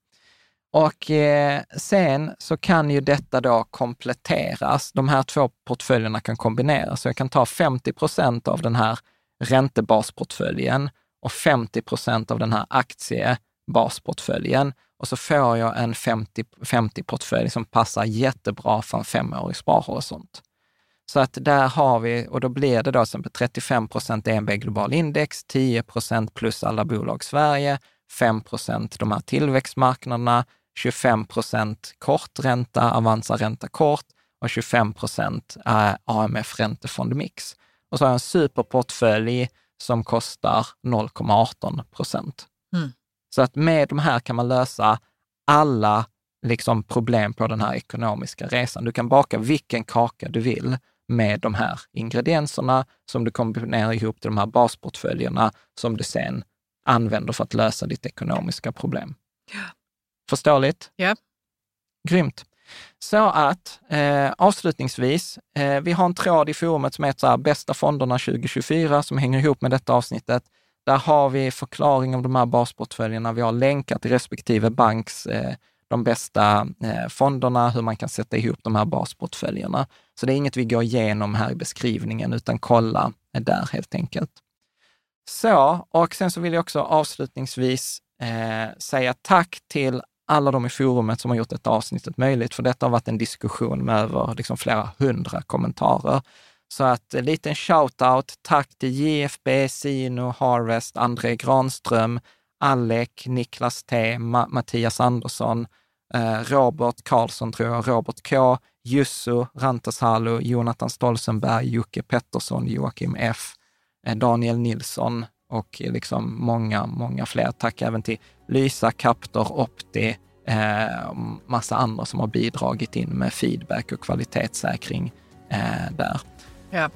Och eh, sen så kan ju detta då kompletteras. De här två portföljerna kan kombineras. Så jag kan ta 50 procent av den här räntebasportföljen och 50 procent av den här aktiebasportföljen. Och så får jag en 50-portfölj som passar jättebra för en femårig sparhorisont. Så att där har vi, och då blir det då till exempel 35 procent DNB Global Index, 10 procent plus alla bolag Sverige, 5 procent de här tillväxtmarknaderna, 25 procent kortränta, Avanza ränta kort och 25 procent eh, AMF räntefondmix. Och så har jag en superportfölj som kostar 0,18 procent. Mm. Så att med de här kan man lösa alla liksom problem på den här ekonomiska resan. Du kan baka vilken kaka du vill med de här ingredienserna som du kombinerar ihop till de här basportföljerna som du sen använder för att lösa ditt ekonomiska problem. Ja. Förståeligt? Ja. Grymt. Så att eh, avslutningsvis, eh, vi har en tråd i forumet som heter så här, bästa fonderna 2024 som hänger ihop med detta avsnittet. Där har vi förklaring av de här basportföljerna. Vi har länkar till respektive banks eh, de bästa eh, fonderna, hur man kan sätta ihop de här basportföljerna. Så det är inget vi går igenom här i beskrivningen, utan kolla där helt enkelt. Så, och sen så vill jag också avslutningsvis eh, säga tack till alla de i forumet som har gjort detta avsnittet möjligt, för detta har varit en diskussion med över liksom flera hundra kommentarer. Så att en liten shout-out, tack till JFB, Sino, Harvest, André Granström, Alec, Niklas T, Ma Mattias Andersson, eh, Robert Karlsson, tror jag, Robert K, Jussu Rantasalo, Jonathan Stolzenberg, Jocke Pettersson, Joakim F, eh, Daniel Nilsson och eh, liksom många, många fler. Tack även till Lysa, Captor, Opti, eh, massa andra som har bidragit in med feedback och kvalitetssäkring eh, där. Ja.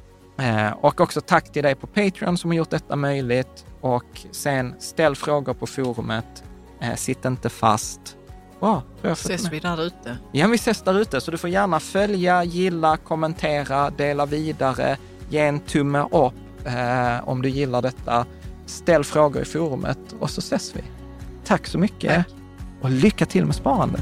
Eh, och också tack till dig på Patreon som har gjort detta möjligt. Och sen ställ frågor på forumet. Eh, sitt inte fast. Bra, ses vi där ute? Ja, vi ses där ute. Så du får gärna följa, gilla, kommentera, dela vidare, ge en tumme upp eh, om du gillar detta. Ställ frågor i forumet och så ses vi. Tack så mycket Tack. och lycka till med sparandet.